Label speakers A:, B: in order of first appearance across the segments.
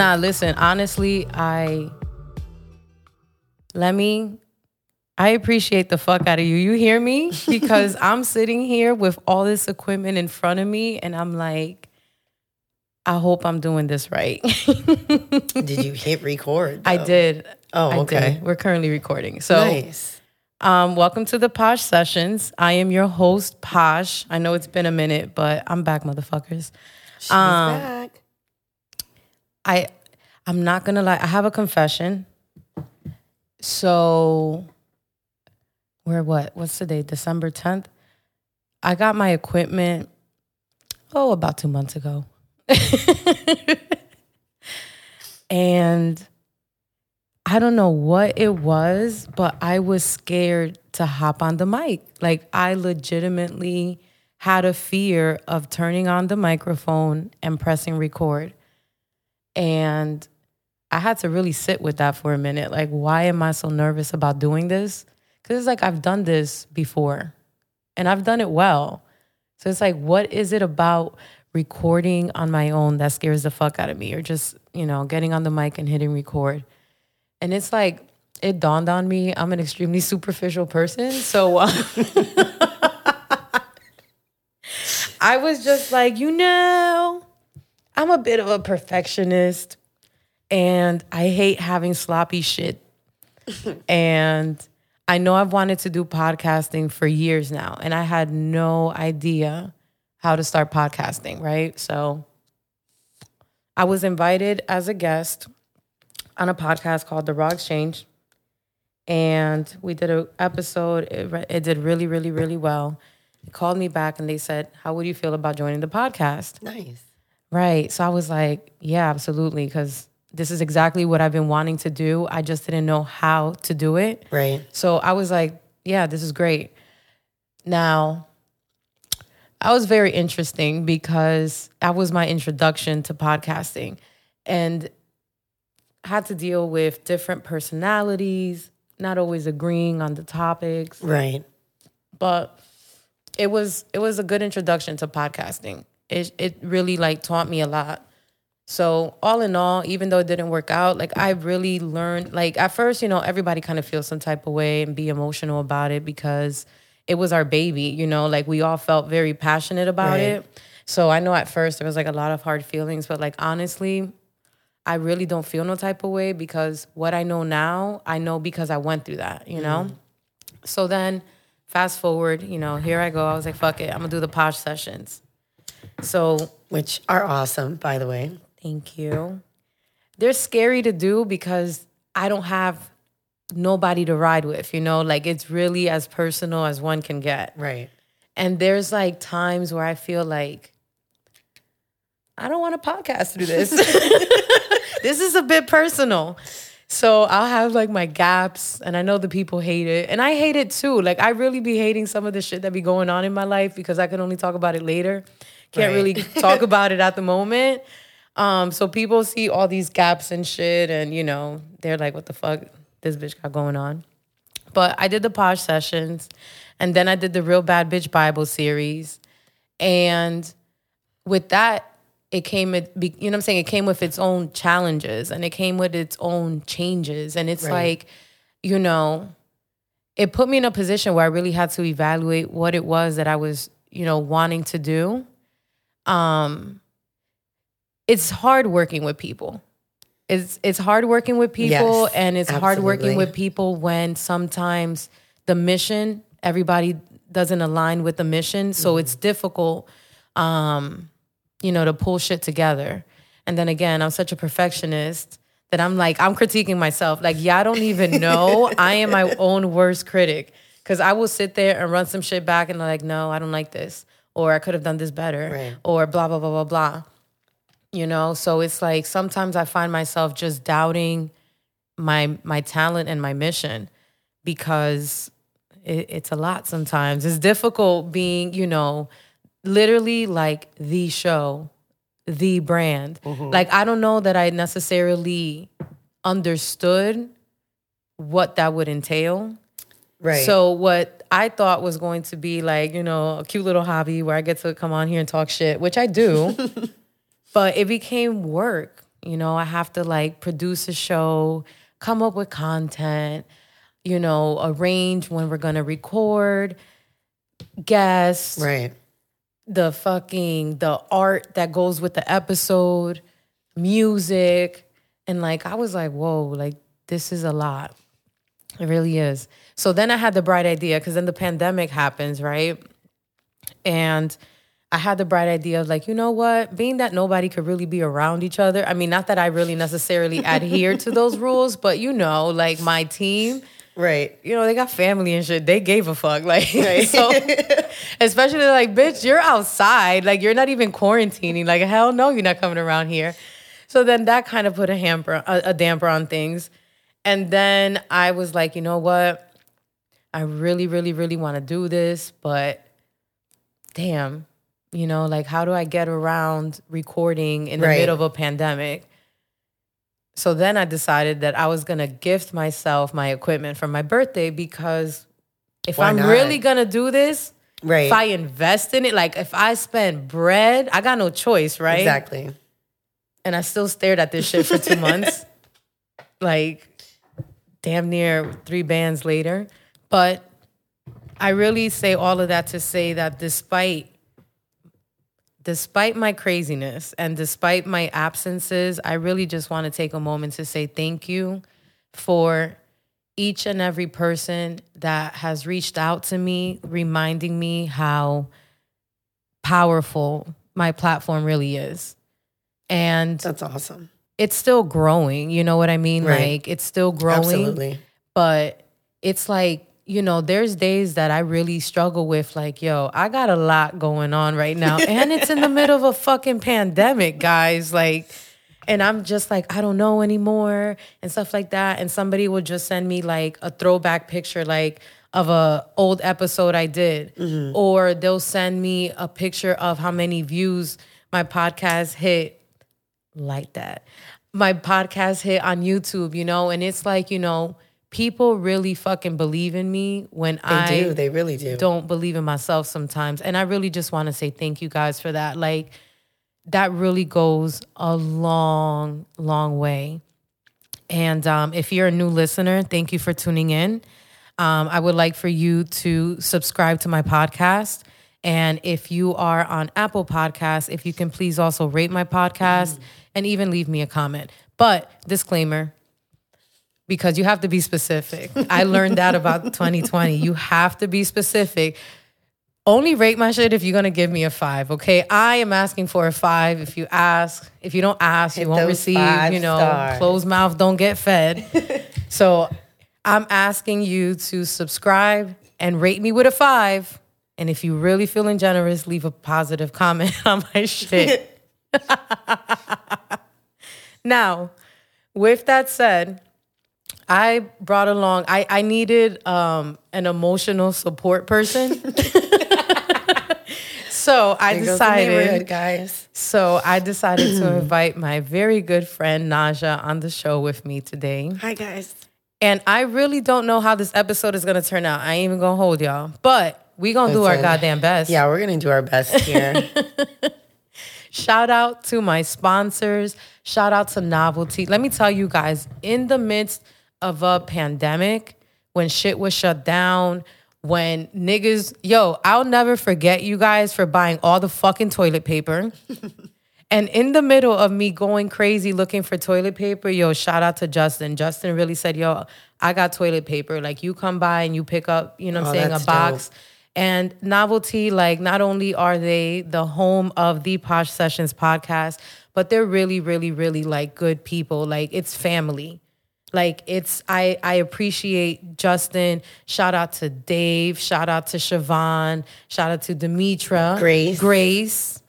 A: Nah, listen, honestly, I let me I appreciate the fuck out of you. You hear me? Because I'm sitting here with all this equipment in front of me and I'm like I hope I'm doing this right.
B: Did you hit record?
A: I did.
B: Oh, okay.
A: did. We're currently recording. So
B: Nice.
A: Um, welcome to the Posh Sessions. I am your host, Posh. I know it's been a minute, but I'm back, motherfuckers.
B: She's
A: Um,
B: back.
A: I I'm not gonna lie, I have a confession. So we're what? What's the date? December 10th? I got my equipment oh about two months ago. and I don't know what it was, but I was scared to hop on the mic. Like I legitimately had a fear of turning on the microphone and pressing record. And I had to really sit with that for a minute. Like, why am I so nervous about doing this? Because it's like I've done this before and I've done it well. So it's like, what is it about recording on my own that scares the fuck out of me or just, you know, getting on the mic and hitting record? And it's like, it dawned on me I'm an extremely superficial person. So uh, I was just like, you know, I'm a bit of a perfectionist and I hate having sloppy shit. and I know I've wanted to do podcasting for years now, and I had no idea how to start podcasting, right? So I was invited as a guest on a podcast called The Raw Exchange. And we did an episode. It, it did really, really, really well. They called me back and they said, How would you feel about joining the podcast?
B: Nice.
A: Right. So I was like, yeah, absolutely. Because this is exactly what I've been wanting to do. I just didn't know how to do it.
B: Right.
A: So I was like, yeah, this is great. Now, I was very interesting because that was my introduction to podcasting and had to deal with different personalities, not always agreeing on the topics
B: Right.
A: but it was it was a good introduction to podcasting. It it really like taught me a lot. So all in all, even though it didn't work out, like I really learned. Like at first, you know, everybody kind of feels some type of way and be emotional about it because it was our baby. You know, like we all felt very passionate about
B: Right.
A: it. So I know at first there was like a lot of hard feelings, but like honestly, I really don't feel no type of way because what I know now, I know because I went through that. You know. Mm. So then, fast forward, you know, here I go. I was like, fuck it, I'm gonna do the posh sessions. So
B: Which are awesome, by the way.
A: Thank you. They're scary to do because I don't have nobody to ride with, you know, like it's really as personal as one can get.
B: Right.
A: And there's like times where I feel like I don't want to podcast through this. this is a bit personal. So I'll have like my gaps, and I know the people hate it, and I hate it too. Like I really be hating some of the shit that be going on in my life because I can only talk about it later. Can't
B: Right.
A: really talk about it at the moment. Um, so people see all these gaps and shit, and you know they're like, "What the fuck this bitch got going on?" But I did the posh sessions, and then I did the real bad bitch Bible series, and with that, it came you know what I'm saying. It came with its own challenges, and it came with its own changes, and it's
B: Right.
A: like, you know, it put me in a position where I really had to evaluate what it was that I was, you know, wanting to do. Um, it's hard working with people. It's it's hard working with people,
B: Yes,
A: and it's hard working with people when sometimes the mission everybody doesn't align with the mission, so it's difficult, um, you know, to pull shit together. And then again, I'm such a perfectionist that I'm like I'm critiquing myself. Like, yeah, I don't even know. I am my own worst critic because I will sit there and run some shit back and like, no, I don't like this, or I could have done this better,
B: Right.
A: or blah blah blah blah blah you know? So it's like sometimes i find myself just doubting my my talent and my mission because it, it's a lot sometimes. It's difficult being you know literally like the show the brand. Mm-hmm. Like i don't know that i necessarily understood what that would entail.
B: Right.
A: so what I thought was going to be like, you know, a cute little hobby where I get to come on here and talk shit, which I do, but it became work. You know, I have to like produce a show, come up with content, you know, arrange when we're gonna record, guests,
B: Right.
A: the fucking the art that goes with the episode, music, and like I was like, whoa, like this is a lot. It really is. So then I had the bright idea because then the pandemic happens, right? And I had the bright idea of like, you know what? Being that nobody could really be around each other. I mean, not that I really necessarily adhere to those rules, but you know, like my team,
B: Right.
A: you know, they got family and shit. They gave a fuck. Like, so, especially like, bitch, you're outside. Like, you're not even quarantining. Like, hell no, you're not coming around here. So then that kind of put a hamper, a, a damper on things. And then I was like, you know what? I really, really, really want to do this, but damn, you know, like, how do I get around recording in the
B: Right.
A: middle of a pandemic? So then I decided that I was gonna gift myself my equipment for my birthday because if
B: Why
A: I'm
B: not?
A: really gonna do this,
B: Right.
A: if I invest in it, like if I spend bread, I got no choice, right?
B: Exactly.
A: And I still stared at this shit for two months, like damn near three bands later. But I really say all of that to say that despite despite my craziness and despite my absences, I really just want to take a moment to say thank you for each and every person that has reached out to me, reminding me how powerful my platform really is. And
B: That's awesome.
A: it's still growing, you know what I mean?
B: Right.
A: Like it's still growing
B: Absolutely.
A: but it's like you know there's days that i really struggle with like yo i got a lot going on right now. And it's in the middle of a fucking pandemic guys like and i'm just like i don't know anymore and stuff like that. And somebody will just send me like a throwback picture like of a old episode i did. Mm-hmm. Or they'll send me a picture of how many views my podcast hit like that. My podcast hit on YouTube, you know, and it's like, you know, people really fucking believe in me when
B: They
A: I
B: do. They really do.
A: don't believe in myself sometimes. And I really just want to say thank you guys for that. Like, that really goes a long, long way. And um, if you're a new listener, thank you for tuning in. Um, I would like for you to subscribe to my podcast. And if you are on Apple Podcasts, if you can please also rate my podcast and even leave me a comment. But disclaimer, because you have to be specific. I learned that about 2020. You have to be specific. Only rate my shit if you're gonna give me a five, okay? I am asking for a five. If you ask, if you don't ask, you won't receive. You know,
B: stars.
A: closed mouth don't get fed. so I'm asking you to subscribe and rate me with a five. And if you're really feeling generous, leave a positive comment on my shit. now, with that said, I brought along, I, I needed um, an emotional support person. so I
B: There
A: decided,
B: guys.
A: so I decided to invite my very good friend Najiah on the show with me today.
B: Hi, guys.
A: And I really don't know how this episode is gonna turn out. I ain't even gonna hold y'all, but we gonna do our goddamn best.
B: Yeah, we're gonna do our best here.
A: Shout out to my sponsors. Shout out to Novelty. Let me tell you guys, in the midst of a pandemic, when shit was shut down, when niggas, yo, I'll never forget you guys for buying all the fucking toilet paper. and in the middle of me going crazy looking for toilet paper, yo, shout out to Justin. Justin really said, yo, I got toilet paper. Like you come by and you pick up, you know what I'm
B: Oh,
A: saying, a box. And Novelty, like, not only are they the home of the Posh Sessions podcast, but they're really, really, really like good people. Like, it's family. Like, it's, I, I appreciate Justin. Shout out to Dave. Shout out to Siobhan. Shout out to Demetra.
B: Grace.
A: Grace.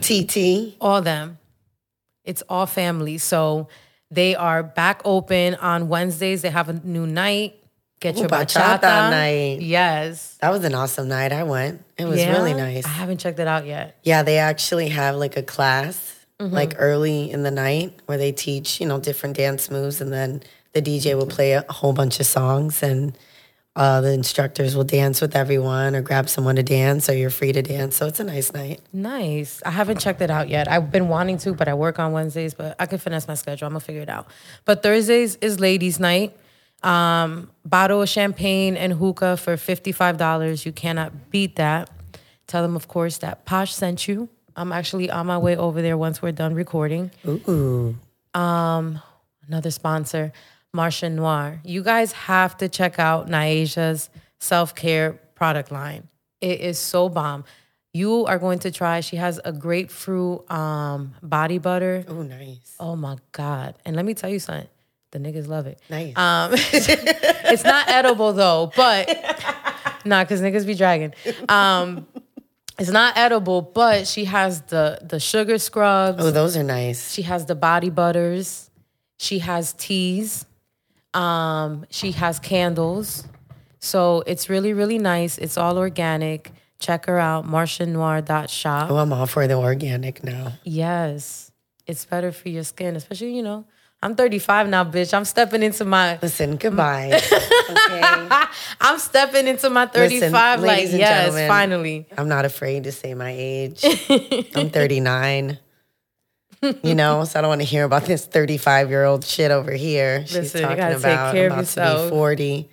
B: TT.
A: All them. It's all family. So they are back open on Wednesdays. They have a new night. Get
B: Ooh,
A: your
B: bachata
A: bachata.
B: night.
A: Yes.
B: That was an awesome night. I went. It was
A: Yeah?
B: really nice.
A: I haven't checked it out yet.
B: Yeah, they actually have like a class
A: Mm-hmm.
B: like early in the night where they teach, you know, different dance moves and then the DJ will play a whole bunch of songs and Uh, the instructors will dance with everyone or grab someone to dance, so you're free to dance. So it's a nice night.
A: Nice. I haven't checked it out yet. I've been wanting to, but I work on Wednesdays, but I can finesse my schedule. I'm gonna figure it out. But Thursdays is ladies' night. Um, bottle of champagne and hookah for $55. You cannot beat that. Tell them, of course, that Posh sent you. I'm actually on my way over there once we're done recording.
B: Ooh.
A: Um, Another sponsor, Marche Noir. You guys have to check out Niaja's self care product line. It is so bomb. You are going to try. She has a grapefruit um, body butter.
B: Oh, nice.
A: Oh my god! And let me tell you something. The niggas love it.
B: Nice.
A: Um, it's not edible though, but nah, cause niggas be dragging. Um, it's not edible, but she has the the sugar scrubs.
B: oh, those are nice.
A: She has the body butters. She has teas. Um, she has candles. So it's really, really nice. It's all organic. Check her out, marchenoir.shop.
B: Oh, I'm all for the organic now.
A: Yes. It's better for your skin, especially, you know, I'm 35 now, bitch. I'm stepping into my
B: Listen, goodbye. okay.
A: I'm stepping into my 35 like
B: and
A: yes, finally.
B: I'm not afraid to say my age. I'm 39. You know, so I don't want to hear about this 35 year old shit over here. She's
A: Listen, you
B: talking
A: gotta take
B: about
A: care of
B: about to
A: yourself.
B: be 40.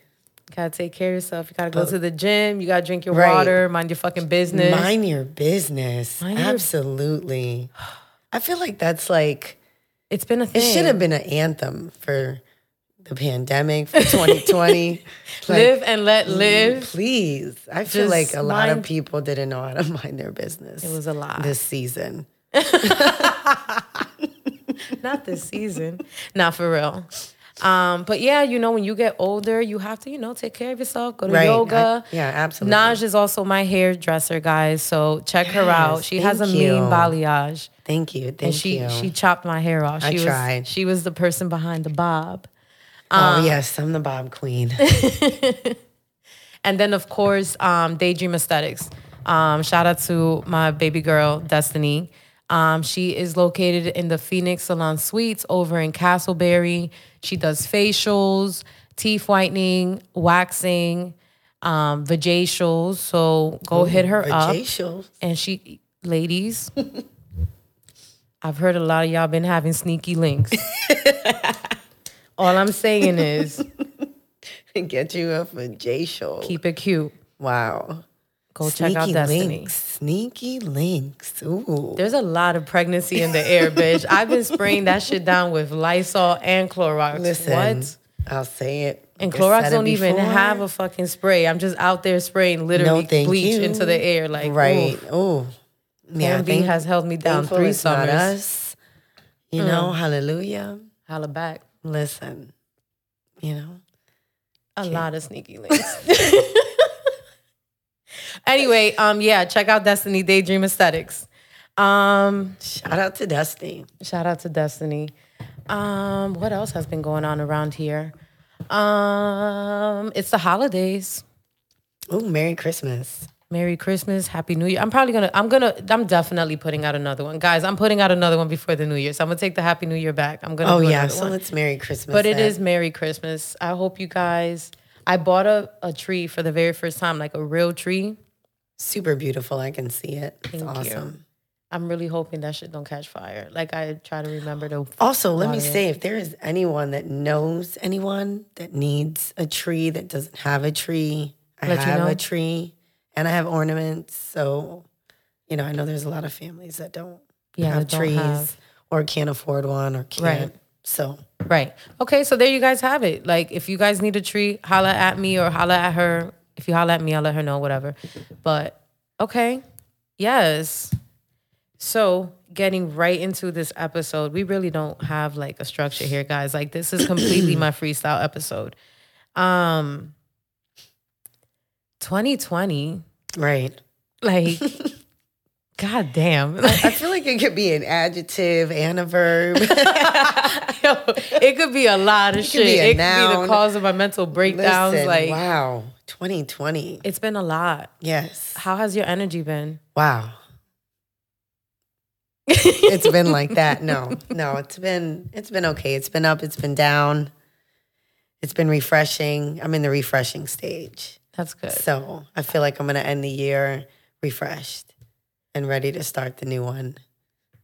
A: gotta take care of yourself. You gotta go to the gym. You gotta drink your
B: Right.
A: water, mind your fucking business.
B: Mind your business.
A: Mind your-
B: Absolutely. I feel like that's like
A: it's been a
B: it should have been an anthem for the pandemic for 2020. Like,
A: live and let live.
B: Please. I feel
A: Just
B: like a lot of people didn't know how to mind their business.
A: It was a lot.
B: this season.
A: Not this season. Not for real. Um, but yeah, you know, when you get older, you have to, you know, take care of yourself, go to
B: Right.
A: yoga.
B: I- yeah, absolutely.
A: Naj is also my hairdresser, guys. So check her out. She has a
B: thank
A: mean balayage.
B: Thank you. Thank
A: And she
B: you.
A: she chopped my hair off. She
B: I
A: was
B: tried.
A: she was the person behind the bob.
B: oh yes, I'm the Bob Queen.
A: And then of course, um, Daydream Aesthetics. Um, shout out to my baby girl, Destiny. Um, she is located in the Phoenix Salon Suites over in Casselberry. She does facials, teeth whitening, waxing, um, vajacials. So go hit her up.
B: Vajacials.
A: And she, ladies, I've heard a lot of y'all been having sneaky links. All I'm saying is
B: Get you a vajacial.
A: keep it cute.
B: Wow.
A: Go check out Destiny.
B: links. Sneaky links. Ooh.
A: There's a lot of pregnancy in the air, bitch. I've been spraying that shit down with Lysol and Clorox.
B: Listen,
A: What?
B: I'll say it.
A: And Clorox don't even have a fucking spray. I'm just out there spraying literally
B: no,
A: bleach
B: you.
A: into the air. Like,
B: right.
A: oof.
B: Oh, yeah.
A: Plan B has held me down three summers.
B: us. You know, hallelujah.
A: Holla back.
B: Listen, you know.
A: A lot of sneaky links. anyway, um, yeah, check out Destiny Daydream Aesthetics. Um,
B: Shout out to Destiny.
A: shout out to Destiny. Um, what else has been going on around here? Um, it's the holidays.
B: Oh, Merry Christmas.
A: Merry Christmas, Happy New Year. I'm probably gonna, I'm gonna, I'm definitely putting out another one, guys. I'm putting out another one before the New Year, so I'm gonna take the Happy New Year back. I'm gonna.
B: Oh yeah, so
A: one.
B: let's Merry Christmas.
A: But it
B: then.
A: is Merry Christmas. I hope you guys. I bought a, a tree for the very first time, like a real tree.
B: super beautiful. I can see it. It's
A: Thank you. I'm really hoping that shit don't catch fire. Like I try to remember to.
B: Also, let me
A: it.
B: say, if there is anyone that knows anyone that needs a tree that doesn't have a tree, I
A: Let you
B: have
A: know.
B: a tree and I have ornaments. So, you know, I know there's a lot of families that don't
A: Yeah,
B: have
A: that don't
B: trees
A: have.
B: or can't afford one or can't.
A: Right.
B: So,
A: Right. Okay. So there you guys have it. Like if you guys need a tree, holla at me or holla at her. If you holla at me, I'll let her know. Whatever. But okay. Yes. So getting right into this episode, we really don't have like a structure here, guys. Like this is completely my freestyle episode. Um 2020,
B: right.
A: like God damn.
B: I feel like it could be an adjective and a verb.
A: It could be a lot of shit.
B: be a
A: it could be the cause of my mental breakdowns.
B: Listen,
A: like
B: wow, 2020.
A: it's been a lot.
B: Yes.
A: How has your energy been?
B: Wow. it's been like that. No, no, it's been it's been okay. It's been up, it's been down. It's been refreshing. I'm in the refreshing stage.
A: That's good.
B: So I feel like I'm gonna end the year refreshed and ready to start the new one,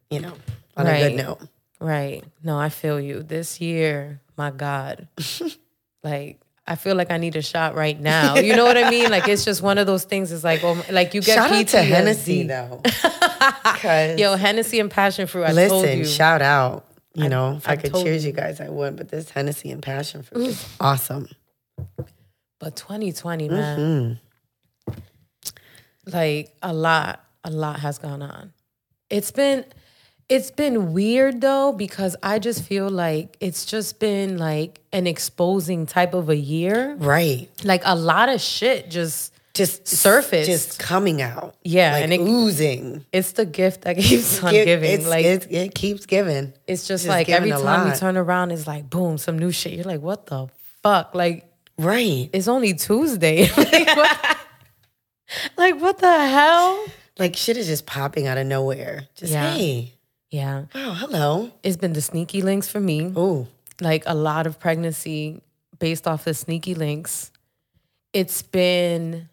B: you know, on a good note.
A: Right. No, I feel you. This year, my God. like I feel like I need a shot right now. You know what I mean? Like it's just one of those things. It's like, oh, like you get
B: Shout out
A: PTSD.
B: to Hennessy though.
A: Yo, Hennessy and passion fruit. I told
B: listen, shout out. You know, if I,
A: I
B: could cheers
A: you.
B: you guys, I would. But this Hennessy and passion fruit is awesome.
A: But 2020, man.
B: Mm-hmm.
A: Like a lot, a lot has gone on. It's been it's been weird though because I just feel like it's just been like an exposing type of a year.
B: Right.
A: Like a lot of shit just
B: Just
A: Surfaced.
B: Just coming out.
A: Yeah,
B: Like
A: and it-
B: oozing.
A: it's the gift that keeps on giving.
B: it's-
A: like
B: it, it keeps giving.
A: it's just
B: just
A: like every time you turn around, it's like boom, some new shit. You're like, what the fuck? Like
B: Right.
A: it's only Tuesday. like, what, like what the hell?
B: Like shit is just popping out of nowhere. Just
A: Yeah.
B: hey,
A: Yeah,
B: wow, hello.
A: it's been the sneaky links for me.
B: Ooh.
A: Like a lot of pregnancy based off the sneaky links. It's been,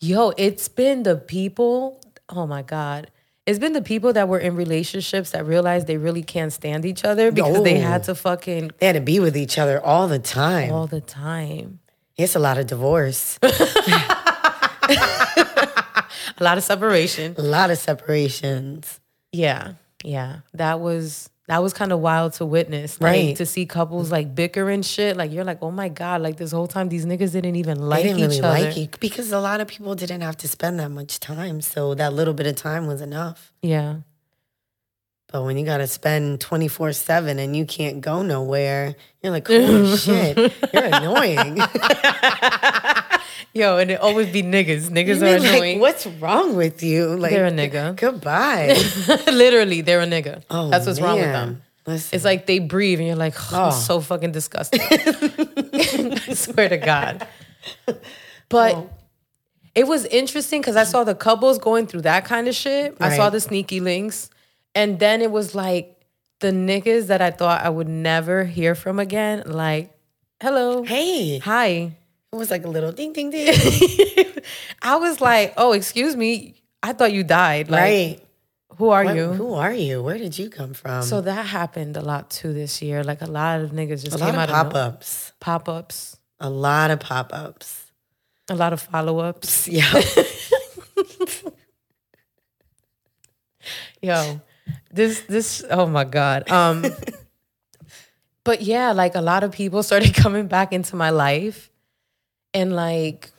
A: yo, it's been the people. Oh my god. It's been the people that were in relationships that realized they really can't stand each other because they had to fucking
B: They had to be with each other all the time.
A: all the time.
B: it's a lot of divorce,
A: A lot of separation.
B: a lot of separations.
A: Yeah. Yeah. That was that was kind of wild to witness. Like,
B: Right.
A: to see couples like bicker and shit. Like you're like, oh my God, like this whole time these niggas didn't even like
B: didn't
A: each
B: really
A: other.
B: like you because a lot of people didn't have to spend that much time. So that little bit of time was enough.
A: Yeah.
B: But when you got to spend 24 7 and you can't go nowhere, you're like, holy shit, you're annoying.
A: Yo, and it always be niggas. Niggas
B: You're
A: are
B: like,
A: annoying.
B: what's wrong with you? Like,
A: They're a nigga.
B: Goodbye.
A: Literally, they're a nigga.
B: Oh,
A: That's what's wrong with them.
B: Listen,
A: It's like they breathe and you're like, oh,
B: Oh.
A: so fucking disgusting. I swear to God. But
B: Oh.
A: it was interesting because I saw the couples going through that kind of shit. I saw the sneaky links. And then it was like the niggas that I thought I would never hear from again. Like, hello.
B: hey,
A: Hi.
B: It was like a little ding, ding, ding.
A: I was like, oh, excuse me. I thought you died. Like,
B: right.
A: who are
B: What-
A: you?
B: Who are you? Where did you come from?
A: So that happened a lot too this year. Like a lot of niggas just
B: a
A: came
B: lot of
A: out
B: pop
A: of
B: ups.
A: pop ups,
B: A lot of pop ups.
A: a lot of follow ups.
B: Yeah.
A: Yo, this this oh my god. Um, but yeah, like a lot of people started coming back into my life, and like.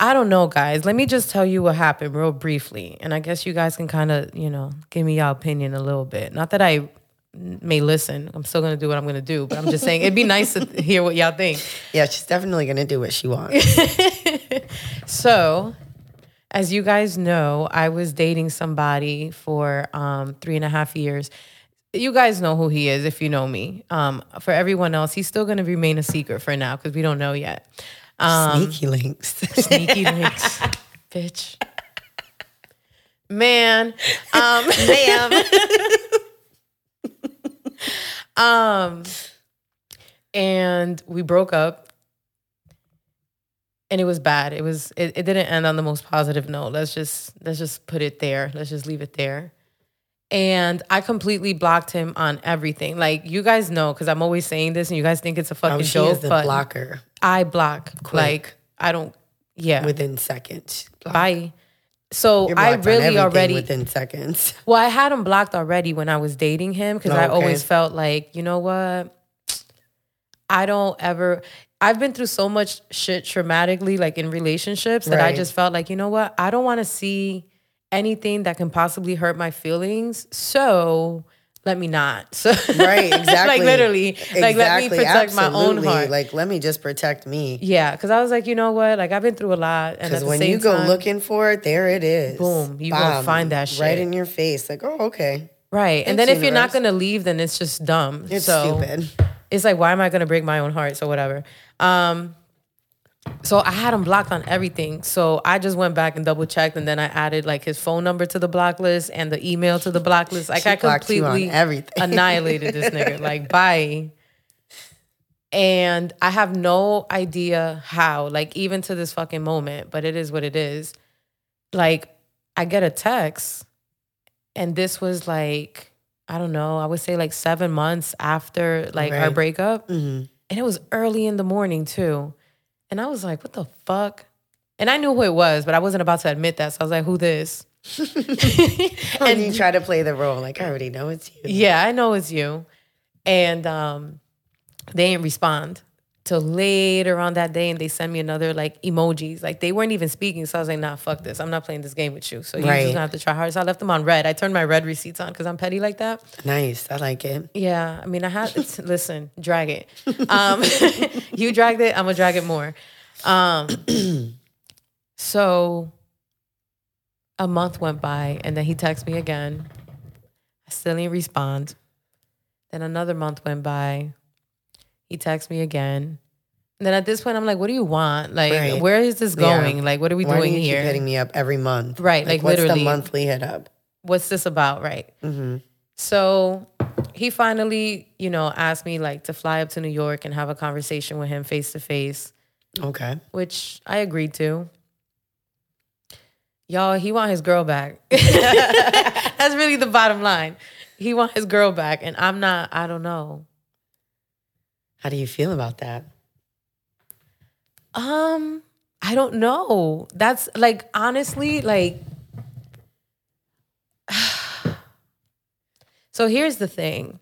A: I don't know, guys. Let me just tell you what happened real briefly. And I guess you guys can kind of, you know, give me your opinion a little bit. Not that I may listen. I'm still going to do what I'm going to do. But I'm just saying it'd be nice to hear what y'all think.
B: yeah, she's definitely going to do what she wants.
A: So, as you guys know, I was dating somebody for um, three and a half years. You guys know who he is if you know me. Um, for everyone else, he's still going to remain a secret for now because we don't know yet. Um,
B: Sneaky links.
A: sneaky links, bitch. Man, um,
B: Ma'am.
A: um, and we broke up, and it was bad. It was. It, it didn't end on the most positive note. Let's just let's just put it there. Let's just leave it there. And I completely blocked him on everything. Like you guys know, because I'm always saying this, and you guys think it's a fucking
B: Oh, she
A: joke,
B: is the
A: but
B: blocker
A: I block.
B: Quick.
A: Like I don't. Yeah.
B: within seconds.
A: Bye. So I really already
B: within seconds.
A: well, I had him blocked already when I was dating him because I
B: Oh, okay.
A: always felt like, you know what? I don't ever. I've been through so much shit traumatically, like in relationships, that I just felt like, you know what? I don't want to see anything that can possibly hurt my feelings. So let me not. So
B: Right, exactly.
A: like literally, like let me
B: Exactly,
A: protect my own heart.
B: Like, let me just protect me.
A: yeah, because I was like, you know what? Like I've been through a lot, and
B: Because when you go
A: time-
B: looking for it, there it is.
A: Boom, you gonna find that shit Right
B: in your face. Like, oh, okay.
A: Right. And then if you're not gonna leave, then it's just dumb.
B: It's
A: so
B: stupid.
A: It's like, why am I gonna break my own heart? So whatever. Um so I had him blocked on everything. So I just went back and double checked and then I added like his phone number to the block list and the email to the block list. Like
B: She
A: I
B: blocked you on
A: completely
B: everything.
A: annihilated this nigga. Like bye. And I have no idea how, like, even to this fucking moment, but it is what it is. Like, I get a text, and this was like, I don't know, I would say like seven months after like our
B: Right.
A: breakup.
B: Mhm.
A: And it was early in the morning too. And I was like, what the fuck? And I knew who it was, but I wasn't about to admit that. So I was like, who this?
B: And you try to play the role like I already know it's you.
A: Yeah, I know it's you. And um, they didn't respond till later on that day, and they sent me another like emojis. Like they weren't even speaking, so I was like, "Nah, fuck this. I'm not playing this game with you. So you
B: Right.
A: just have to try hard." So I left them on red. I turned my red receipts on because I'm petty like that.
B: Nice. I like it.
A: Yeah, I mean, I had listen, drag it. Um, you dragged it, I'm gonna drag it more. Um, so a month went by, and then he texted me again. I still didn't respond. Then another month went by. He texts me again. And then at this point, I'm like, "What do you want? Like,
B: Right.
A: where is this
B: Yeah.
A: going? Like, what are we
B: Why do
A: doing
B: you
A: here?
B: hitting me up every month?
A: Right, like,
B: what's
A: literally.
B: the monthly hit up?
A: What's this about? Right."
B: hmm
A: So he finally, you know, asked me like to fly up to New York and have a conversation with him face to face,
B: Okay.
A: which I agreed to. Y'all, he want his girl back. That's really the bottom line. He want his girl back, and I'm not. I don't know.
B: How do you feel about that?
A: Um, I don't know. That's like honestly, like. so here's the thing,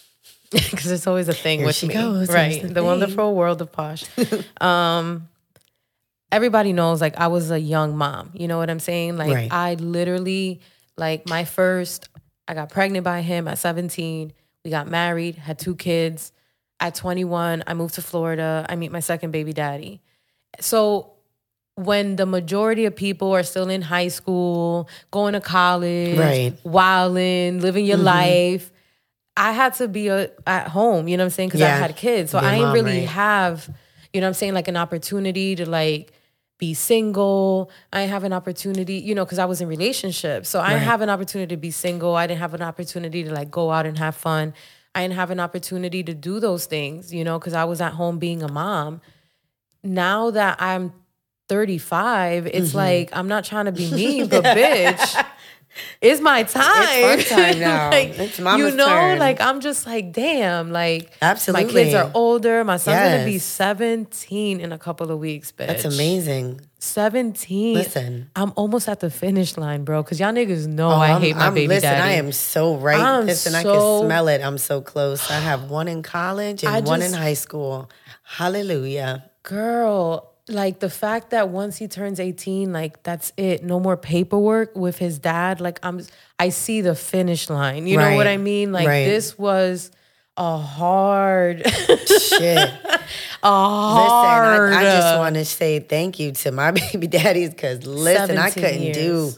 A: because it's always a thing
B: Here
A: with
B: she
A: me,
B: goes.
A: Right?
B: the
A: The, wonderful world of posh. um, everybody knows, like I was a young mom. You know what I'm saying? Like
B: Right.
A: I literally, like my first, I got pregnant by him at 17. We got married, had two kids. At 21, I moved to Florida. I meet my second baby daddy. So when the majority of people are still in high school, going to college,
B: Right.
A: wilding, living your
B: Mhm.
A: life, I had to be a, at home, you know what I'm saying? Because I had kids. So I didn't
B: mom,
A: really
B: right.
A: have, you know what I'm saying, like an opportunity to like be single. I have an opportunity, you know, because I was in relationships. So I
B: Right.
A: have an opportunity to be single. I didn't have an opportunity to like go out and have fun. I didn't have an opportunity to do those things, you know, because I was at home being a mom. Now that I'm 35, it's
B: Mm-hmm.
A: like I'm not trying to be mean, but bitch, it's my time.
B: It's fun time now.
A: like,
B: It's
A: you know,
B: turn.
A: like I'm just like, damn, like
B: Absolutely.
A: my kids are older. My son's gonna be 17 in a couple of weeks, bitch.
B: That's amazing.
A: 17.
B: Listen.
A: I'm almost at the finish line, bro. Cause y'all niggas know
B: Oh,
A: I
B: I'm-
A: hate my
B: I'm-
A: baby
B: listen,
A: daddy.
B: I am so right.
A: I'm
B: listen, I can smell it. I'm so close. I have one in college and one in high school. Hallelujah.
A: Girl, like the fact that once he turns 18, like that's it. No more paperwork with his dad. Like I'm I see the finish line. You know what I mean? Like
B: right.
A: this was a hard
B: Shit.
A: hard
B: Listen, I, I just uh, want to say thank you to my baby daddies because listen, I couldn't do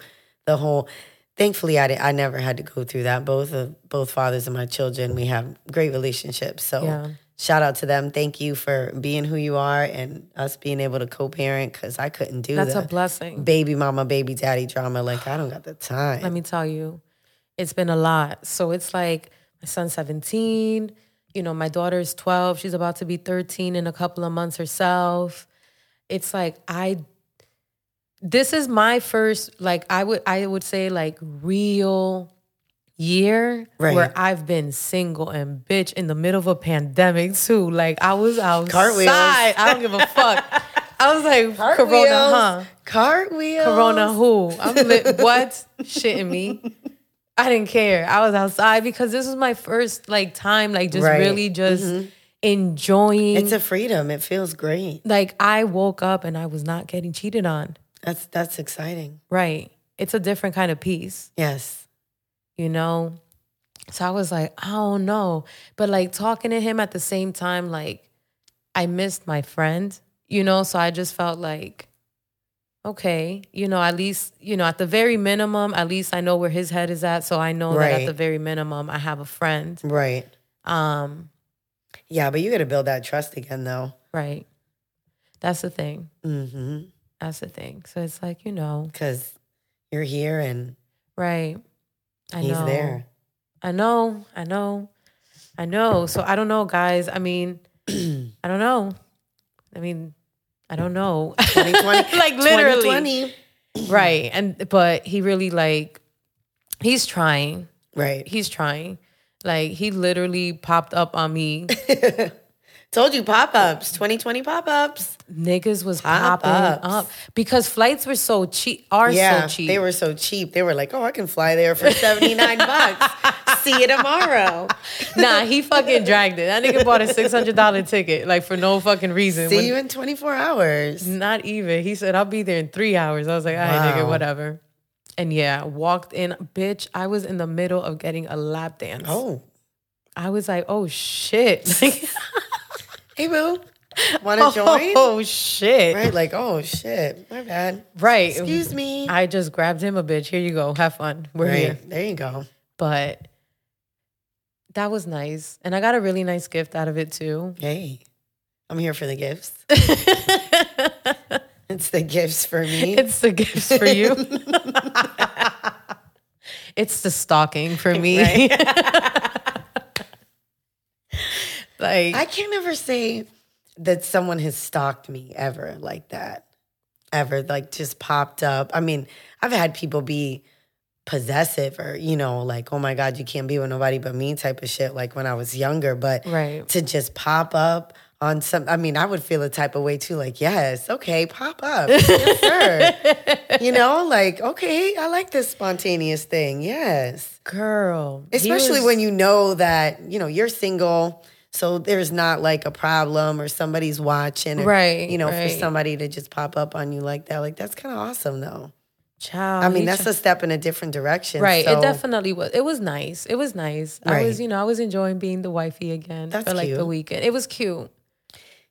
B: the whole. Thankfully, I, di- I never had to go through that. Both of both fathers of my children, we have great relationships. So
A: Yeah.
B: Shout out to them. Thank you for being who you are and us being able to co-parent because I couldn't do
A: that.
B: That's
A: a blessing.
B: baby mama, baby daddy drama. Like I don't got the time.
A: Let me tell you, it's been a lot. So it's like my son's 17. You know, my daughter's 12. She's about to be 13 in a couple of months herself. It's like I this is my first like I would I would say like real year
B: Right.
A: where I've been single and bitch in the middle of a pandemic too. Like I was outside.
B: Cartwheels.
A: I don't give a fuck. I was like Corona, huh?
B: Cartwheels.
A: Corona who? I'm lit. what? Shitting me. I didn't care. I was outside because this was my first like time, like just
B: Right.
A: really mm-hmm. just enjoying.
B: It's a freedom. It feels great.
A: like I woke up and I was not getting cheated on.
B: That's that's exciting.
A: Right. It's a different kind of peace,
B: Yes.
A: You know? So I was like, I don't know. But like talking to him at the same time, like I missed my friend, you know? So I just felt like, okay, you know, at least, you know, at the very minimum, at least I know where his head is at. So I know that at the very minimum, I have a friend.
B: Right.
A: Um,
B: Yeah, but you got to build that trust again, though.
A: right. That's the thing.
B: Mm-hmm.
A: That's the thing. So it's like, you know,
B: Because you're here and
A: right. I
B: he's
A: know.
B: there.
A: I know, I know, I know. So I don't know, guys. I mean, I don't know. I mean, I don't know.
B: 2020.
A: like literally.
B: 2020.
A: Right. And but he really like he's trying.
B: Right.
A: He's trying. Like he literally popped up on me.
B: Told you pop ups, 2020 pop ups.
A: Niggas was popping
B: Pop-ups.
A: up because flights were so cheap. Are
B: Yeah,
A: so cheap.
B: they were so cheap. They were like, oh, I can fly there for 79 bucks. See you tomorrow.
A: nah, he fucking dragged it. That nigga bought a six hundred dollar ticket like for no fucking reason.
B: See
A: When-
B: you in 24 hours.
A: Not even. He said, I'll be there in three hours. I was like, all right, nigga, whatever. And yeah, walked in. Bitch, I was in the middle of getting a lap dance.
B: Oh,
A: I was like, oh shit. Like,
B: hey, boo. Want to oh, join?
A: oh shit.
B: Right, like, oh, shit. My bad.
A: Right.
B: Excuse me.
A: I just grabbed him a bitch. Here you go. Have fun. We're
B: right,
A: here.
B: there you go.
A: But that was nice. And I got a really nice gift out of it too.
B: Hey, I'm here for the gifts. It's the gifts for me.
A: It's the gifts for you. it's the stalking for me. Like
B: I can't ever say that someone has stalked me ever like that. Ever like just popped up. I mean, I've had people be possessive or, you know, like, oh my God, you can't be with nobody but me type of shit, like when I was younger. But
A: Right.
B: to just pop up on some, I mean, I would feel a type of way too, like, yes, okay, pop up. yes, sir. you know, like, okay, I like this spontaneous thing. Yes
A: girl.
B: especially
A: was-
B: when you know that you know you're single so there's not like a problem or somebody's watching or,
A: Right,
B: you know
A: right.
B: for somebody to just pop up on you like that like that's kind of awesome though
A: Child,
B: i mean that's a step in a different direction
A: right.
B: so
A: It definitely was. It was nice. It was nice. I was, you know, I was enjoying being the wifey again
B: That's
A: for like the weekend. It was cute.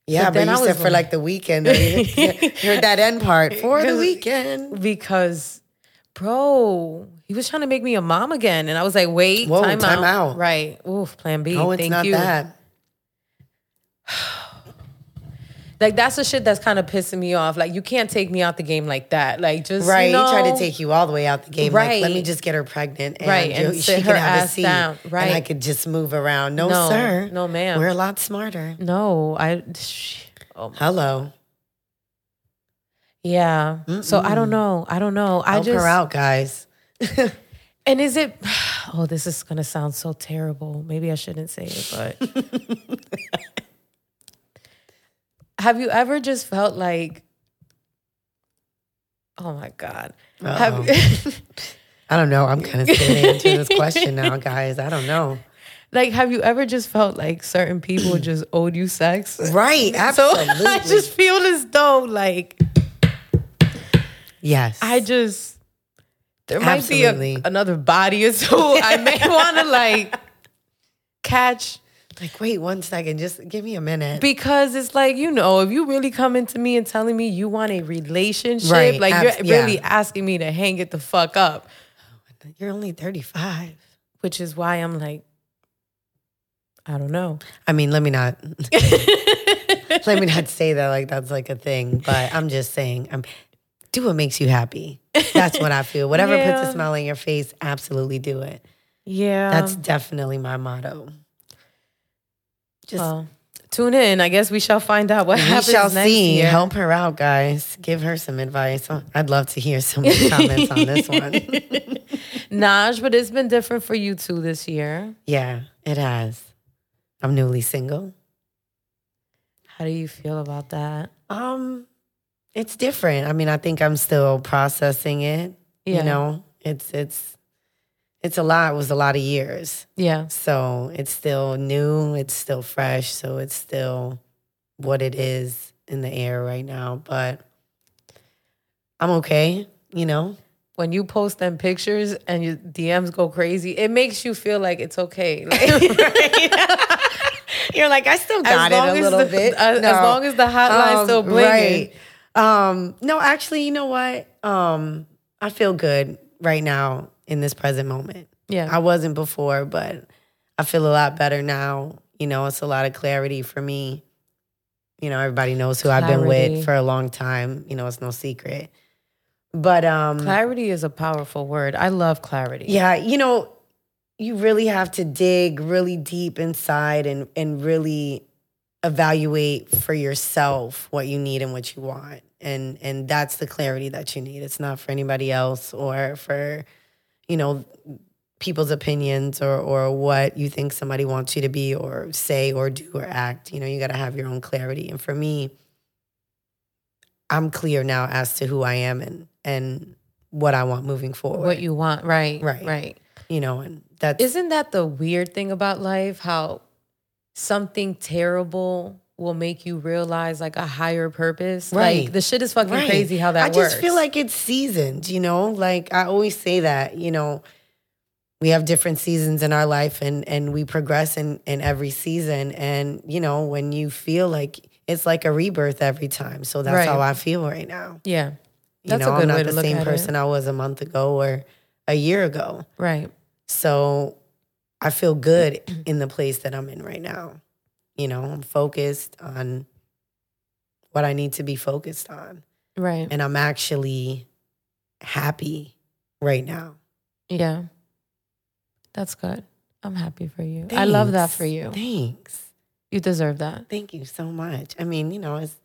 B: yeah
A: but
B: but, you
A: I
B: said for
A: like-
B: like the weekend you heard that end part for the weekend
A: because bro he was trying to make me a mom again and i was like wait
B: Whoa,
A: time,
B: time
A: out.
B: out.
A: right oof plan b
B: oh it's
A: thank
B: not
A: you
B: that
A: like that's the shit that's kind of pissing me off. Like you can't take me out the game like that. Like just
B: right
A: you know,
B: he tried to take you all the way out the game like let me just get her pregnant and,
A: Right, and
B: you-
A: sit
B: she
A: her
B: can have a seat
A: down.
B: and i could just move around. No,
A: No,
B: sir.
A: no, ma'am.
B: we're a lot smarter.
A: No i sh- oh
B: hello.
A: Yeah so i don't know i don't know. I
B: Help
A: just
B: her out, guys.
A: and is it oh this is gonna sound so terrible. Maybe i shouldn't say it but have you ever just felt like oh my god have, um,
B: I don't know. I'm kind of scared to answer this question now, guys. I don't know.
A: like have you ever just felt like certain people just owed you sex
B: Right,
A: so
B: absolutely.
A: i just feel as though like
B: yes.
A: i just there might be a, another body or two i may want to like catch
B: like, wait one second. Just give me a minute.
A: because it's like you know if you really coming to me and telling me you want a relationship
B: Right,
A: like
B: abs-
A: you're really
B: yeah.
A: asking me to hang it the fuck up
B: You're only 35.
A: which is why i'm like i don't know
B: I mean, let me not. let me not say that like that's like a thing. But I'm just saying, um, do what makes you happy. That's what I feel. Whatever puts a smile on your face, absolutely do it.
A: yeah
B: That's definitely my motto. Just
A: well, tune in i guess we shall find out what
B: we
A: happens
B: shall
A: next
B: see.
A: year.
B: Help her out, guys. Give her some advice. I'd love to hear some comments on this one.
A: Naj, but it's been different for you too this year
B: Yeah, it has. I'm newly single.
A: how do you feel about that
B: Um, it's different. I mean, I think I'm still processing it.
A: Yeah.
B: You know, it's it's it's a lot. It was a lot of years.
A: yeah
B: So it's still new. It's still fresh. So it's still what it is in the air right now. But I'm okay. You know,
A: when you post them pictures and your DMs go crazy, it makes you feel like it's okay. Like,
B: You're like, I still got it a little
A: the-
B: bit.
A: as- as long as the hotline's still blinging.
B: Right. Um, no, actually, you know what? Um, I feel good right now in this present moment.
A: Yeah.
B: I wasn't before, but I feel a lot better now. You know, it's a lot of clarity for me. You know, everybody knows who I've been with for a long time. You know, it's no secret. But um
A: clarity is a powerful word. I love clarity.
B: yeah, you know, you really have to dig really deep inside and and really evaluate for yourself what you need and what you want. And and that's the clarity that you need. It's not for anybody else or for, you know, people's opinions or or what you think somebody wants you to be or say or do or act. You know, you got to have your own clarity. And for me, I'm clear now as to who I am and and what I want moving forward.
A: What you want, right?
B: Right.
A: Right.
B: you know, and that's
A: Isn't that the weird thing about life? How something terrible will make you realize like a higher purpose.
B: Right.
A: Like the shit is fucking
B: Right.
A: crazy how that
B: I
A: works.
B: I just feel like it's seasoned, you know? Like I always say that, you know, we have different seasons in our life and and we progress in in every season and you know, when you feel like it's like a rebirth every time. So that's
A: Right.
B: how I feel right now.
A: yeah.
B: You
A: That's
B: know,
A: a good
B: I'm not
A: way to
B: the same person
A: it.
B: I was a month ago or a year ago.
A: Right.
B: So I feel good in the place that I'm in right now. You know, I'm focused on what I need to be focused on.
A: Right.
B: And I'm actually happy right now.
A: Yeah. That's good. I'm happy for you. I love that for you.
B: Thanks.
A: You deserve that.
B: Thank you so much. I mean, you know, it's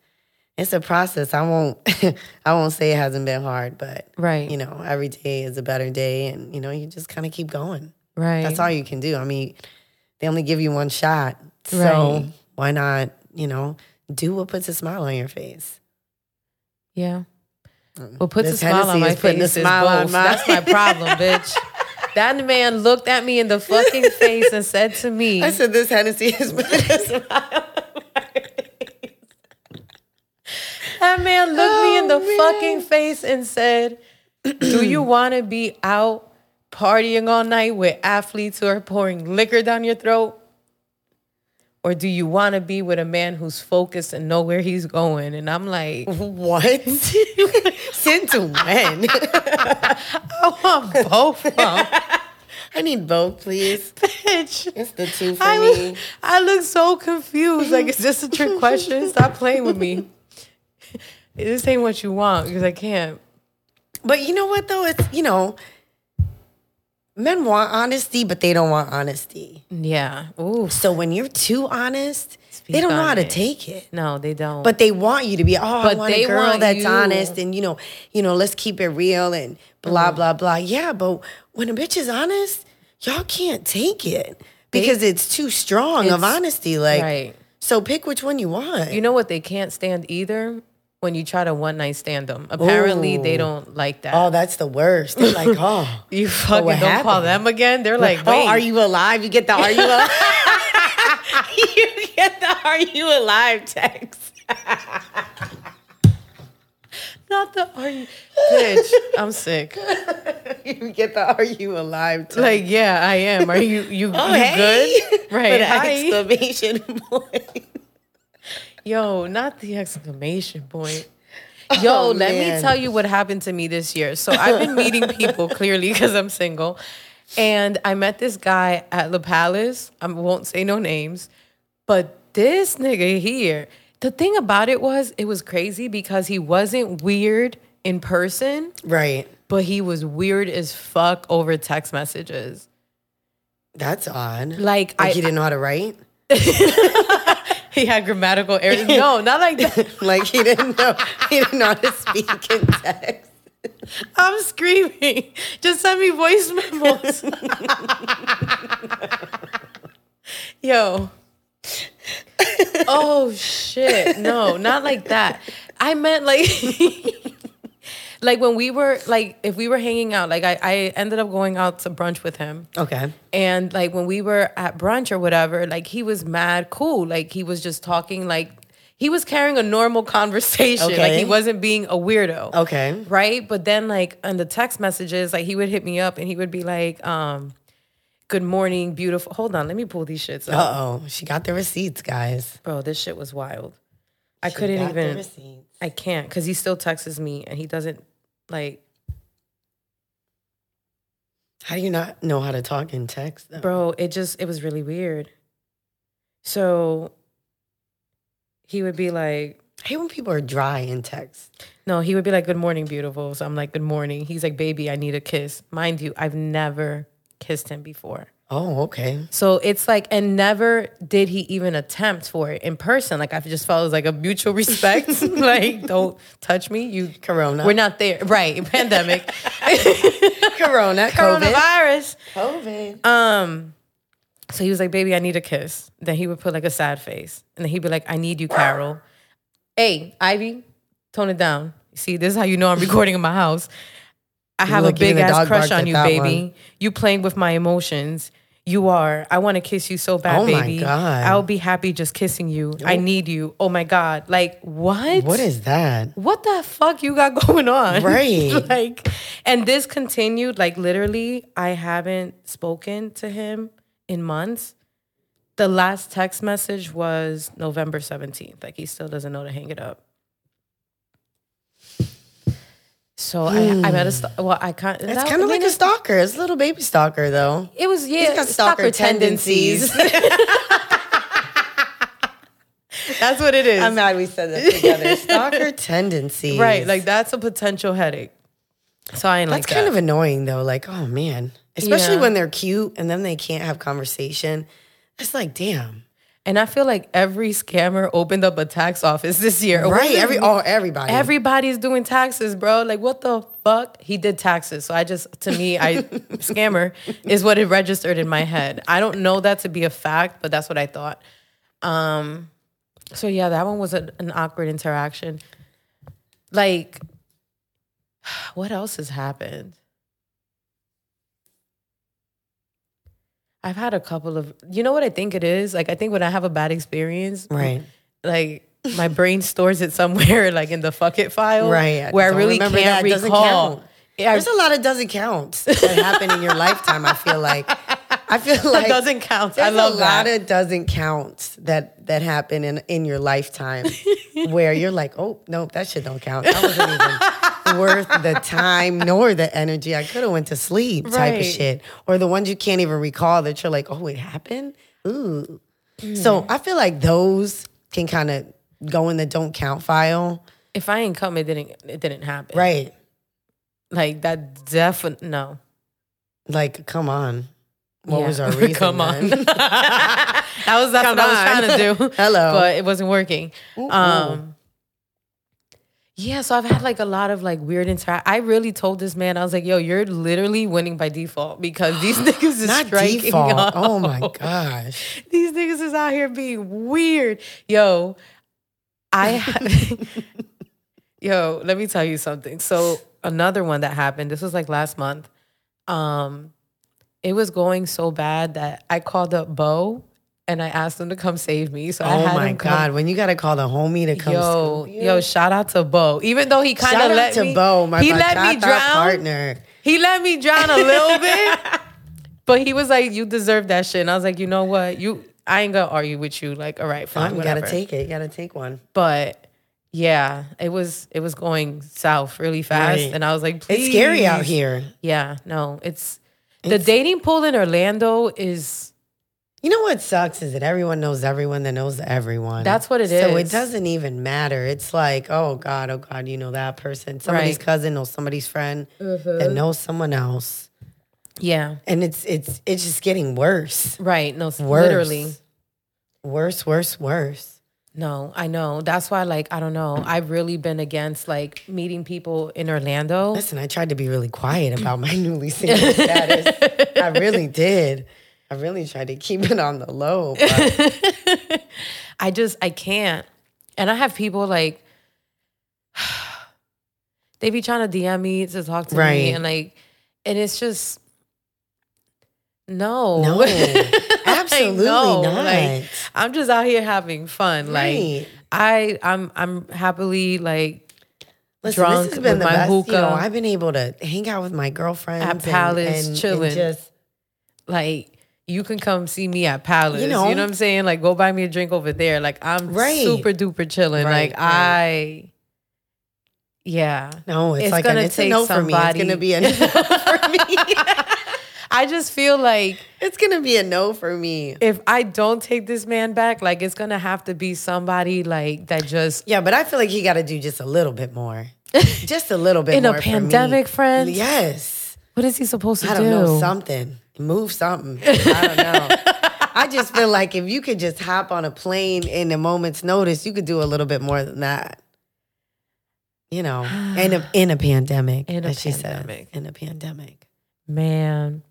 B: it's a process. I won't I won't say it hasn't been hard, but
A: Right.
B: you know, every day is a better day and you know, you just kind of keep going.
A: right.
B: That's all you can do. I mean, they only give you one shot. So why not, you know, do what puts a smile on your face?
A: Yeah. Mm. What puts a smile
B: Hennessy
A: on my
B: is putting a
A: face is
B: smile on mine.
A: That's my problem, bitch. That man looked at me in the fucking face and said to me,
B: I said this Hennessy is putting a smile.
A: That man looked me in the
B: Oh, man.
A: fucking face and said, Do you want to be out partying all night with athletes who are pouring liquor down your throat? Or do you want to be with a man who's focused and know where he's going? And I'm like,
B: What? Send to when?
A: I want both
B: I need both, please.
A: bitch.
B: It's the two for
A: I,
B: me.
A: I look so confused. Like, is this a trick question? Stop playing with me. This ain't what you want because I can't.
B: But you know what though? It's you know, men want honesty, but they don't want honesty.
A: Yeah. Ooh.
B: So when you're too honest, they don't know how to take it.
A: No, they don't.
B: But they want you to be, oh, I
A: But
B: want
A: they
B: a girl
A: want
B: that's
A: you-
B: honest and you know, you know, let's keep it real and blah, mm-hmm. blah, blah. Yeah, but when a bitch is honest, y'all can't take it because it's too strong of honesty. Like
A: right.
B: so pick which one you want.
A: You know what they can't stand either? When you try to one night stand them. Apparently they don't like that.
B: oh, that's the worst. They're like, oh.
A: you fucking don't call them again. They're like,
B: oh, are you alive? You get the are you alive? you get the are you alive text.
A: not the are you bitch? I'm sick.
B: you get the are you alive text.
A: Like, yeah, I am. Are you you,
B: oh,
A: you
B: hey.
A: good? Right.
B: With an exclamation point.
A: Yo, not the exclamation point. Yo,
B: Oh,
A: let
B: man.
A: me tell you what happened to me this year. So I've been meeting people clearly because I'm single. And I met this guy at La Palace. I won't say no names, but this nigga here, the thing about it was, it was crazy because he wasn't weird in person,
B: Right.
A: but he was weird as fuck over text messages.
B: That's odd.
A: Like,
B: Like
A: I,
B: he didn't know how to write?
A: he had grammatical errors. No, not like that.
B: like he didn't know he didn't know how to speak in text.
A: I'm screaming. Just send me voice memos. Yo. Oh shit. No, not like that. I meant like like when we were like if we were hanging out, like I, I ended up going out to brunch with him.
B: Okay.
A: And like when we were at brunch or whatever, like he was mad cool. Like he was just talking like he was carrying a normal conversation.
B: Okay.
A: Like he wasn't being a weirdo
B: Okay.
A: right? But then like on the text messages, like he would hit me up and he would be like, um, good morning, beautiful. Hold on, let me pull these shits
B: Uh oh. She got the receipts, guys.
A: Bro, this shit was wild. I
B: She
A: couldn't even
B: receipts.
A: I can't because he still texts me and he doesn't like
B: How do you not know how to talk in text though?
A: bro, it just it was really weird. So he would be like,
B: I hate when people are dry in text.
A: no, he would be like, Good morning, beautiful. So I'm like, Good morning. He's like, baby, I need a kiss. Mind you, I've never kissed him before.
B: Oh, okay.
A: So it's like, and never did he even attempt for it in person. Like I just felt it was like a mutual respect. like, don't touch me. You
B: Corona.
A: We're not there. Right. Pandemic.
B: Corona.
A: Coronavirus.
B: COVID.
A: Um, so he was like, baby, I need a kiss. Then he would put like a sad face. And then he'd be like, I need you, Carol. Hey, Ivy, tone it down. See, this is how you know I'm recording in my house. I have a big ass crush on you, baby.
B: one.
A: You playing with my emotions. You are. I want to kiss you so bad,
B: Oh my
A: baby.
B: God.
A: I'll be happy just kissing you. I need you. Oh my God. Like, what?
B: what is that?
A: what the fuck you got going on?
B: Right.
A: like, and this continued, like, literally, I haven't spoken to him in months. The last text message was November 17th. Like, he still doesn't know to hang it up. So I, I met a, hmm. st- well, I can't.
B: It's kind of like a stalker. It's a little baby stalker, though.
A: It was, yeah, He's
B: got stalker tendencies.
A: That's what it is.
B: I'm mad we said that together. Stalker tendencies.
A: right. Like, that's a potential headache. So I ain't
B: That's
A: like
B: kind
A: that.
B: of annoying though. Like, oh man. Especially
A: Yeah.
B: when they're cute and then they can't have conversation. It's like, damn.
A: And I feel like every scammer opened up a tax office this year.
B: Right. Every oh everybody.
A: Everybody's doing taxes, bro. Like, what the fuck? He did taxes. So I just, to me, I, scammer is what it registered in my head. I don't know that to be a fact, but that's what I thought. Um, so yeah, that one was a, an awkward interaction. Like, what else has happened? I've had a couple of, you know what I think it is? Like, I think when I have a bad experience,
B: Right.
A: like my brain stores it somewhere like in the fuck it file
B: Right.
A: where i
B: Don't
A: really can't
B: that. Doesn't
A: recall
B: count.
A: Yeah,
B: There's a lot of doesn't count that happen in your lifetime, I feel like. I feel like
A: doesn't count i love
B: a
A: that
B: lot of doesn't count that that happen in in your lifetime where you're like, oh nope, that shit don't count. That wasn't even worth the time nor the energy. I could have went to sleep type of shit. Or the ones you can't even recall that you're like, oh, it happened? Ooh. So I feel like those can kind of go in the don't count file.
A: if i ain't come it didn't it didn't happen
B: Right.
A: like that definitely no
B: Like, come on. What
A: Yeah.
B: was our reason?
A: come on that was that's
B: Come
A: what i was trying to do
B: Hello.
A: but it wasn't working
B: Ooh,
A: um yeah, so I've had like a lot of like weird interact. I really told this man, I was like, "Yo, you're literally winning by default because these niggas is
B: Not
A: striking
B: default.
A: up.
B: Oh my gosh.
A: These niggas is out here being weird. Yo, I ha- Yo, let me tell you something. So another one that happened, this was like last month. Um it was going so bad that I called up Bo and I asked him to come save me. So I
B: Oh my God. When you got to call the homie to come
A: Yo,
B: you.
A: yo, shout out to Bo. Even though he kind of let
B: to
A: me,
B: Bo, my
A: he let me drown.
B: partner.
A: He let me drown a little bit, but he was like, "You deserve that shit." And I was like, "You know what? You, I ain't gonna argue with you. Like, all right, fine,
B: you gotta take it. You gotta take one.
A: but yeah, it was it was going south really fast,
B: Right.
A: and I was like, "Please."
B: It's scary out here.
A: Yeah, no, it's the dating pool in Orlando is
B: You know what sucks is that everyone knows everyone that knows everyone.
A: That's what it
B: So
A: is.
B: it doesn't even matter. It's like, oh God, oh God, you know that person. Somebody's
A: Right.
B: cousin knows somebody's friend that mm-hmm. knows someone else.
A: yeah,
B: And it's it's it's just getting worse.
A: right. No,
B: Worse.
A: literally.
B: Worse, worse, worse.
A: No, I know. That's why, like, I don't know. I've really been against like meeting people in Orlando.
B: Listen, I tried to be really quiet about my newly single status. I really did. I really try to keep it on the low. But
A: I just I can't. And I have people like they be trying to DM me to talk to
B: Right.
A: me and like and it's just no.
B: no, absolutely
A: know,
B: not.
A: like, I'm just out here having fun. Like I I'm I'm happily like
B: Listen,
A: drunk
B: this has been
A: with
B: the
A: my
B: best. You know,
A: hookah.
B: I've been able to hang out with my girlfriends
A: At
B: and-
A: Palace,
B: and,
A: chilling.
B: and just
A: like you can come see me at Palace. You
B: You
A: know,
B: know.
A: what I'm saying? Like go buy me a drink over there. Like I'm
B: Right.
A: super duper chilling.
B: Right,
A: like
B: right.
A: I yeah.
B: no, it's,
A: It's
B: like
A: gonna
B: it's a
A: take
B: no for me. It's gonna be a no for me.
A: I just feel like
B: It's gonna be a no for me.
A: if I don't take this man back, like it's gonna have to be somebody like that just
B: Yeah, but I feel like he got to do just a little bit more, just a little bit
A: In a
B: more for me.
A: pandemic, friends?
B: Yes,
A: what is he supposed to
B: I don't
A: do?
B: know something. Move something. I don't know. I just feel like if you could just hop on a plane in a moment's notice, you could do a little bit more than that. You know, in a in a pandemic,
A: In a
B: as she said,
A: pandemic.
B: in a pandemic.
A: Man.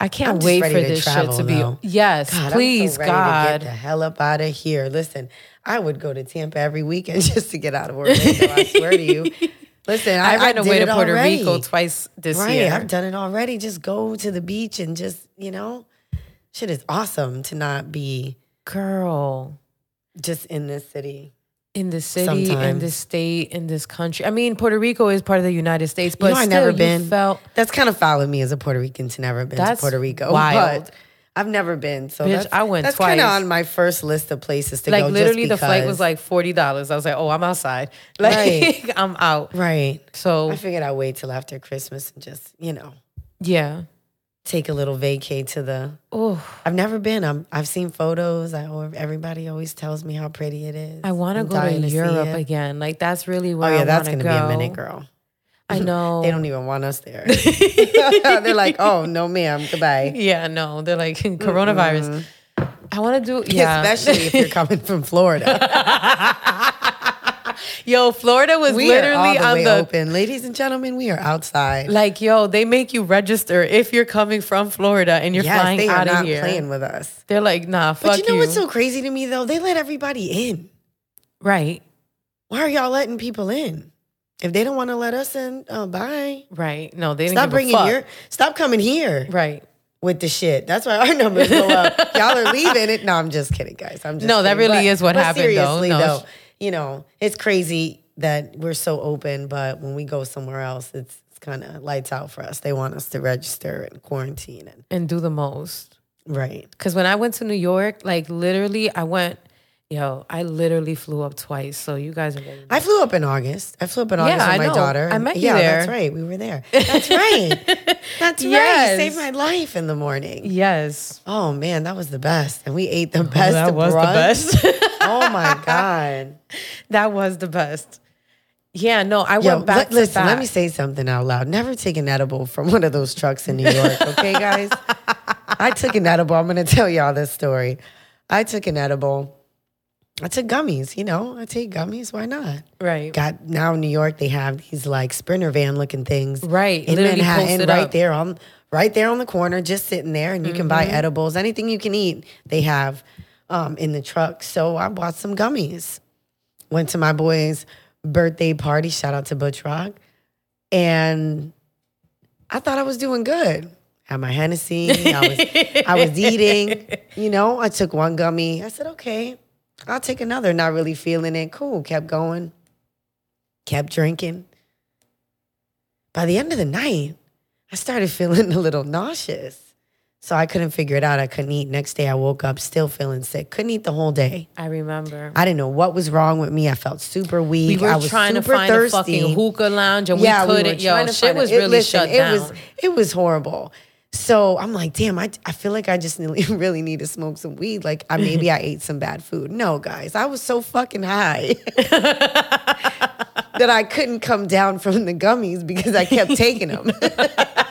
A: I can't
B: I'm
A: wait for this
B: travel,
A: shit to be.
B: though.
A: Yes,
B: God,
A: please,
B: I'm so
A: God.
B: to get the hell up out of here. Listen, I would go to Tampa every weekend just to get out of Orlando. I swear to you. Listen, I,
A: I ran away to Puerto
B: already.
A: Rico twice this
B: Right,
A: year.
B: I've done it already. Just go to the beach and just you know, shit is awesome to not be
A: Girl,
B: just in this city.
A: in the city, in
B: Sometimes.
A: this state, in this country. I mean, Puerto Rico is part of the United States, but
B: you know, I
A: still,
B: never
A: you
B: been.
A: felt
B: that's kind of foul of me as a Puerto Rican to never been to Puerto Rico.
A: wild.
B: But I've never been. So
A: Bitch,
B: that's,
A: I went
B: that's kind of on my first list of places to
A: like
B: go. just
A: literally the flight was like forty dollars. I was like, oh, I'm outside. Like
B: Right.
A: I'm out.
B: right.
A: So
B: I figured I'd wait till after Christmas and just you know
A: yeah.
B: take a little vacay to the.
A: Oh,
B: I've never been. I'm, I've seen photos. I everybody always tells me how pretty it is.
A: I want to go to Europe again. Like that's really where.
B: Oh
A: where
B: yeah,
A: I
B: that's gonna
A: go.
B: be a minute, girl.
A: I know.
B: They don't even want us there. They're like, oh no, ma'am, goodbye.
A: Yeah, no. They're like coronavirus. I want to do yeah.
B: Especially if you're coming from Florida.
A: yo, Florida was
B: We
A: literally
B: all the
A: on
B: way
A: the
B: open, ladies and gentlemen. We are outside.
A: like yo. They make you register if you're coming from Florida and you're
B: yes,
A: flying out of
B: not
A: here.
B: playing with us.
A: They're like, nah, fuck
B: But you know what's so crazy to me though? They let everybody in.
A: right,
B: Why are y'all letting people in? If they don't want to let us in, uh, bye.
A: right. No, they
B: Stop bringing your, stop coming here
A: right.
B: with the shit. That's why our numbers go up. y'all are leaving it. No, I'm just kidding, guys. I'm just
A: No, that really
B: But-
A: is what happened, though. No.
B: though, you know, it's crazy that we're so open, but when we go somewhere else, it's, it's kind of lights out for us. They want us to register and quarantine and
A: And do the most.
B: right.
A: Because when I went to New York, like literally, I went. Yo, I literally flew up twice. So you guys are getting.
B: I flew up in August. I flew up in August
A: Yeah,
B: with my daughter.
A: I met you
B: yeah,
A: there.
B: that's right. We were there. That's right. That's right.
A: Yes.
B: You saved my life in the morning.
A: yes,
B: Oh man, that was the best. And we ate the best.
A: that was
B: brunch.
A: the best.
B: oh my god.
A: that was the best. Yeah, no, I
B: Yo,
A: went back. to
B: listen, let me say something out loud. Never take an edible from one of those trucks in New York, okay, guys? I took an edible. I'm going to tell y'all this story. I took an edible. I took gummies, you know. I take gummies. Why not?
A: right,
B: Got now in New York, they have these like sprinter van looking things,
A: Right,
B: In
A: literally
B: Manhattan, right
A: up.
B: there on, right there on the corner, just sitting there, and you can
A: Mm-hmm.
B: buy edibles, anything you can eat. They have um, in the truck. So I bought some gummies. Went to my boy's birthday party. Shout out to Butch Rock, and I thought I was doing good. Had my Hennessy. I was I was eating. You know, I took one gummy. I said, okay, I'll take another. Not really feeling it. Cool. Kept going. Kept drinking. By the end of the night, I started feeling a little nauseous. So I couldn't figure it out. I couldn't eat. Next day, I woke up still feeling sick. Couldn't eat the whole day.
A: I remember.
B: I didn't know what was wrong with me. I felt super weak.
A: we were
B: I was
A: trying to find
B: thirsty.
A: a fucking hookah lounge and
B: yeah,
A: we
B: we
A: couldn't.
B: trying
A: Yo, shit was
B: it. It-
A: really
B: listen,
A: shut
B: it
A: down.
B: was it was horrible. So I'm like, damn, I, I feel like I just really, need to smoke some weed. Like I maybe I ate some bad food. No, guys, I was so fucking high that I couldn't come down from the gummies because I kept taking them.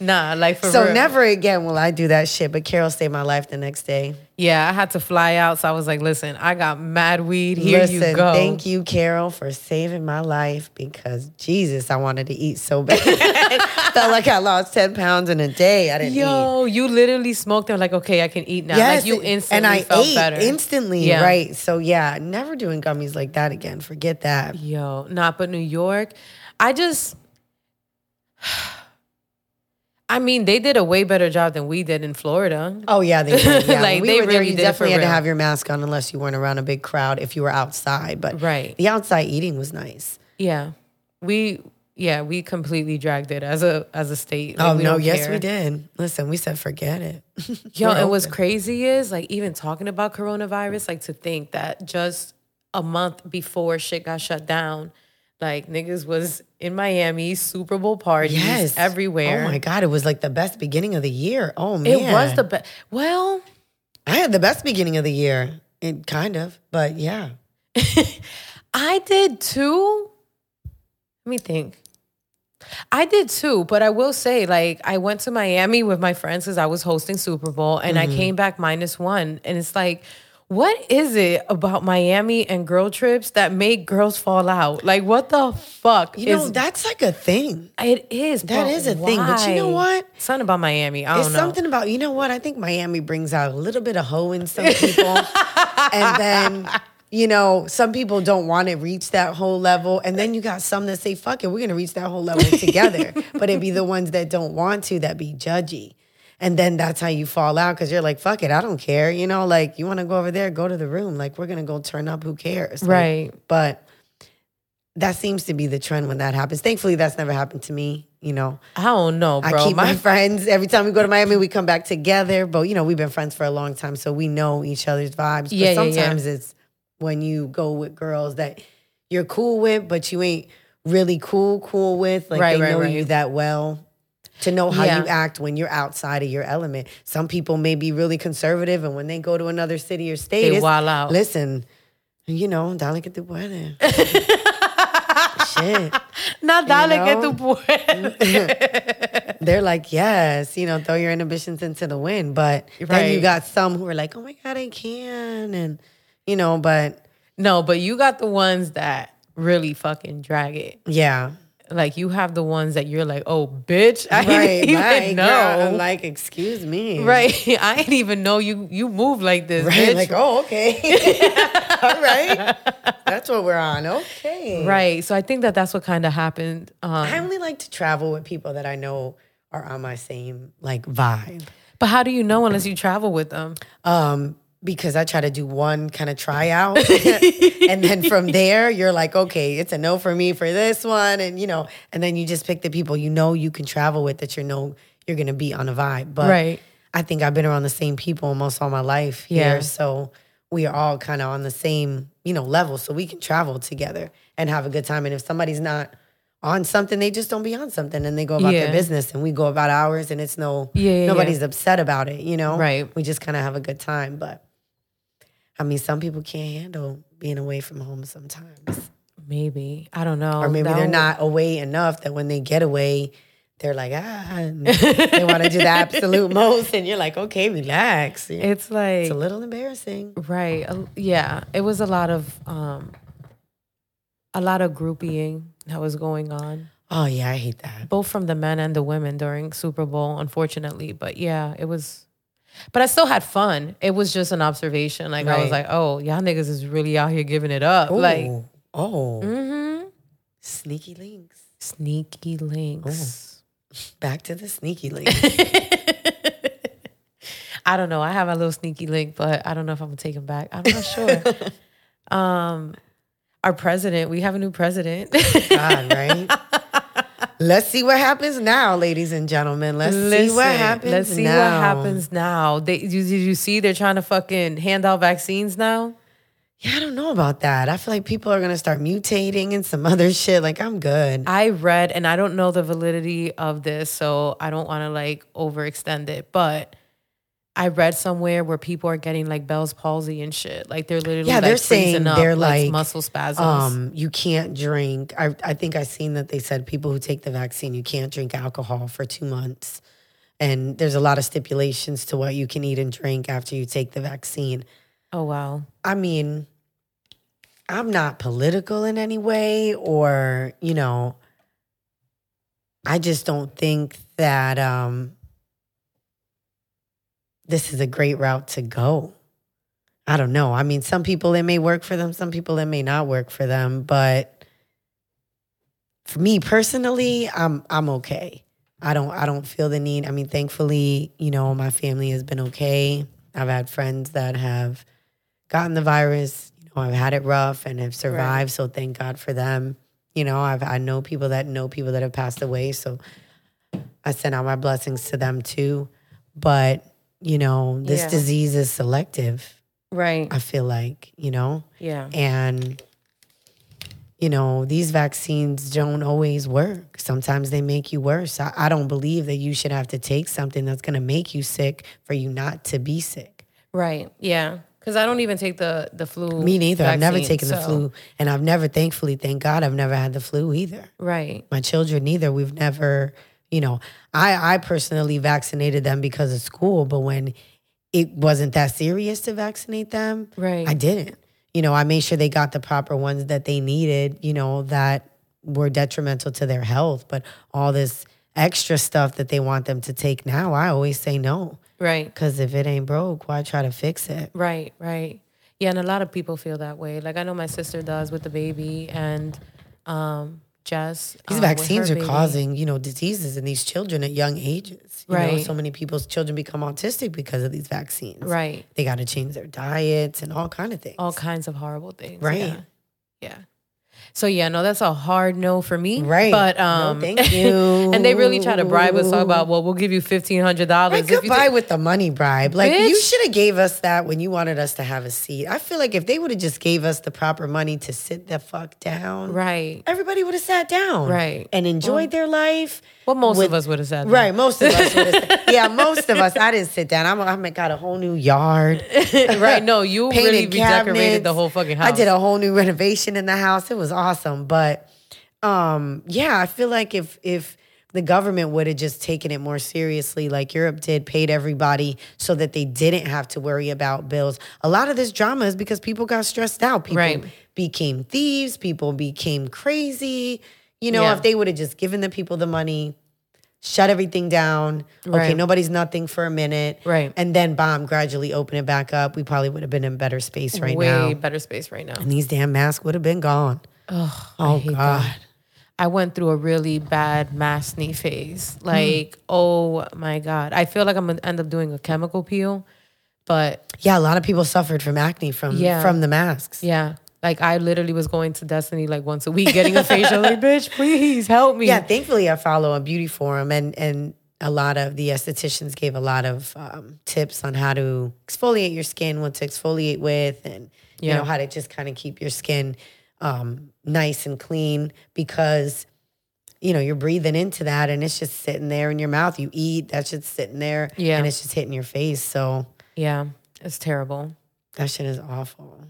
A: nah, like for real.
B: so
A: real.
B: never again will I do that shit. But Carol saved my life the next day.
A: Yeah, I had to fly out, so I was like, "Listen, I got mad weed. Here
B: Listen,
A: you go."
B: thank you, Carol, for saving my life because Jesus, I wanted to eat so bad. Felt like I lost 10 pounds in a day. I didn't eat.
A: Yo, you literally smoked them like, okay, I can eat now. like you instantly
B: and I
A: felt
B: ate
A: better.
B: instantly,
A: Yeah.
B: right? So yeah, never doing gummies like that again. Forget that.
A: Yo, nah, but New York, I just, I mean, they did a way better job than we did in Florida.
B: Oh yeah, they did. Yeah.
A: Like,
B: we
A: they
B: were there,
A: really
B: you definitely had to have your mask on unless you weren't around a big crowd. If you were outside, but
A: Right.
B: the outside eating was nice.
A: Yeah, we, yeah, we completely dragged it as a as a state. Like,
B: oh no, yes we did. Listen, we said forget it.
A: Yo, and what's crazy is like even talking about coronavirus, like to think that just a month before shit got shut down, like niggas was in Miami, Super Bowl parties
B: Yes,
A: everywhere.
B: Oh my god, it was like the best beginning of the year. Oh man,
A: It was the best. Well,
B: I had the best beginning of the year. It kind of, but yeah.
A: I did too. Let me think. I did too, but I will say, like, I went to Miami with my friends because I was hosting Super Bowl and
B: Mm-hmm.
A: I came back minus one. And it's like, what is it about Miami and girl trips that make girls fall out? Like, what the fuck?
B: You know, that's like a thing.
A: It is.
B: That
A: is
B: is a thing, but you know
A: why?
B: what?
A: Something about Miami. I don't
B: It's
A: know.
B: something about you know what? I think Miami brings out a little bit of hoe in some people. and then, you know, some people don't want to reach that whole level. And then you got some that say, fuck it, we're gonna reach that whole level together. but it'd be the ones that don't want to that be judgy. And then that's how you fall out because you're like, fuck it, I don't care. You know, like you want to go over there, go to the room. Like we're gonna go turn up. Who cares? Like,
A: Right.
B: But that seems to be the trend when that happens. Thankfully, that's never happened to me. You know,
A: I don't know, bro.
B: I keep my,
A: my
B: friends every time we go to Miami. We come back together, but you know we've been friends for a long time, so we know each other's vibes. But
A: Yeah, yeah, yeah.
B: sometimes it's when you go with girls that you're cool with, but you ain't really cool cool with. Like
A: Right,
B: they
A: right,
B: know
A: right.
B: you that well to know how
A: Yeah.
B: you act when you're outside of your element. Some people may be really conservative, and when they go to another city or state,
A: They wild out.
B: Listen, you know, dale que tu puedes. Shit.
A: Not dale que
B: know?
A: tu puedes.
B: they're like, yes, you know, throw your inhibitions into the wind. But then you got some who are like, oh my God, I can. And, you know, but
A: No, but you got the ones that really fucking drag it.
B: yeah.
A: Like you have the ones that you're like, oh, bitch, I
B: Right.
A: didn't even know.
B: girl, I'm like, excuse me.
A: right, I didn't even know you you move like this,
B: Right.
A: bitch.
B: Like, oh, okay. All right. That's what we're on. Okay.
A: right. So I think that that's what kind of happened. Um,
B: I only like to travel with people that I know are on my same like vibe.
A: but how do you know unless you travel with them?
B: Um, because I try to do one kind of tryout. and then from there, you're like, okay, it's a no for me for this one. And you know, and then you just pick the people you know you can travel with that you know you're gonna be on a vibe. But
A: Right.
B: I think I've been around the same people almost all my life
A: Yeah.
B: here. So we are all kind of on the same, you know, level. So we can travel together and have a good time. And if somebody's not on something, they just don't be on something and they go about
A: Yeah.
B: their business and we go about ours and it's no
A: Yeah, yeah,
B: nobody's
A: yeah.
B: upset about it, you know?
A: Right.
B: We just kind of have a good time. But I mean, some people can't handle being away from home sometimes.
A: Maybe I don't know.
B: Or maybe
A: That
B: they're
A: would-
B: not away enough that when they get away, they're like, ah, they want to do the absolute most. And you're like, okay, relax. It's,
A: like It's
B: a little embarrassing.
A: right. Yeah, it was a lot of um, a lot of grouping that was going on.
B: Oh, yeah, I hate that.
A: both from the men and the women during Super Bowl, unfortunately. But yeah, it was. But I still had fun. It was just an observation. Like I was like, oh, y'all niggas is really out here giving it up. Like,
B: oh,
A: mm-hmm.
B: sneaky links.
A: sneaky links.
B: Back to the sneaky links.
A: I don't know. I have a little sneaky link, but I don't know if I'm gonna take him back. I'm not sure. um, our president. We have a new president.
B: God, right? Let's see what happens now, ladies and gentlemen. Let's see what happens.
A: Let's see
B: now.
A: what happens now. They, did you- did you see they're trying to fucking hand out vaccines now?
B: Yeah, I don't know about that. I feel like people are gonna start mutating and some other shit. Like I'm good.
A: I read, and I don't know the validity of this, so I don't want to like overextend it, but I read somewhere where people are getting like Bell's palsy and shit. Like they're literally
B: Yeah,
A: like
B: they're saying
A: up,
B: they're like,
A: muscle spasms.
B: Um, you can't drink. I I think I seen that they said people who take the vaccine you can't drink alcohol for two months, and there's a lot of stipulations to what you can eat and drink after you take the vaccine.
A: oh wow.
B: I mean, I'm not political in any way, or you know, I just don't think that um, this is a great route to go. I don't know. I mean, some people it may work for them, some people it may not work for them, but for me personally, I'm I'm okay. I don't I don't feel the need. I mean, thankfully, you know, my family has been okay. I've had friends that have gotten the virus. You know, I've had it rough and have survived. So thank God for them. You know, I've I know people that know people that have passed away. So I send out my blessings to them too. But you know, this
A: Yeah.
B: disease is selective.
A: Right.
B: I feel like you know,
A: Yeah.
B: and you know these vaccines don't always work. Sometimes they make you worse. I, I don't believe that you should have to take something that's going to make you sick for you not to be sick.
A: Right. Yeah. Because I don't even take the the flu.
B: Me neither. I've never
A: vaccine,
B: taken the flu, and I've never, thankfully, thank God, I've never had the flu either.
A: Right.
B: My children neither. We've never, you know, I I personally vaccinated them because of school, but when it wasn't that serious to vaccinate them,
A: Right.
B: I didn't. You know, I made sure they got the proper ones that they needed. You know, that were detrimental to their health, but all this extra stuff that they want them to take now, I always say no.
A: Right.
B: Because if it ain't broke, why try to fix it?
A: Right, right. Yeah, and a lot of people feel that way. Like I know my sister does with the baby and um Jess.
B: These
A: um,
B: vaccines are
A: baby.
B: causing, you know, diseases in these children at young ages. You know,
A: Right.
B: so many people's children become autistic because of these vaccines.
A: Right.
B: They got to change their diets and all kind of things.
A: All kinds of horrible things.
B: Right.
A: Yeah. yeah. So yeah, no, that's a hard no for me.
B: Right.
A: But
B: No,
A: um
B: thank you.
A: and they really try to bribe us talk about, well, we'll give you fifteen hundred dollars
B: Right, goodbye with the money bribe. Like you should have gave us that when you wanted us to have a seat. I feel like if they would have just gave us the proper money to sit the fuck down,
A: Right.
B: everybody would have sat down,
A: Right.
B: and enjoyed their life.
A: Well, most
B: with-
A: of us would have said that.
B: Right, most of us. would have Yeah, most of us. I didn't sit down. I'm, I got a whole new yard.
A: right. No, you really redecorated the whole fucking house.
B: I did a whole new renovation in the house. It was awesome. But um, yeah, I feel like if if the government would have just taken it more seriously, like Europe did, paid everybody so that they didn't have to worry about bills. A lot of this drama is because people got stressed out. People
A: Right.
B: became thieves. People became crazy. You know,
A: Yeah.
B: if they would have just given the people the money, shut everything down. Okay, nobody's nothing for a minute.
A: Right.
B: And then bomb gradually open it back up. We probably would have been in better space right now.
A: way
B: now.
A: better space right now.
B: And these damn masks would have been gone.
A: Oh,
B: Oh God.
A: that. I went through a really bad maskne phase.
B: Hmm.
A: Like, oh my God. I feel like I'm gonna end up doing a chemical peel. But
B: Yeah, a lot of people suffered from acne from
A: Yeah.
B: from the masks.
A: yeah, like I literally was going to Destiny like once a week getting a facial. like, bitch, please help me.
B: Yeah, thankfully I follow a beauty forum and and a lot of the estheticians gave a lot of um, tips on how to exfoliate your skin, what to exfoliate with, and you know how to just kind of keep your skin um, nice and clean because you know you're breathing into that and it's just sitting there in your mouth. You eat, that's just sitting there,
A: Yeah.
B: and it's just hitting your face. So
A: Yeah, it's terrible.
B: that shit is awful.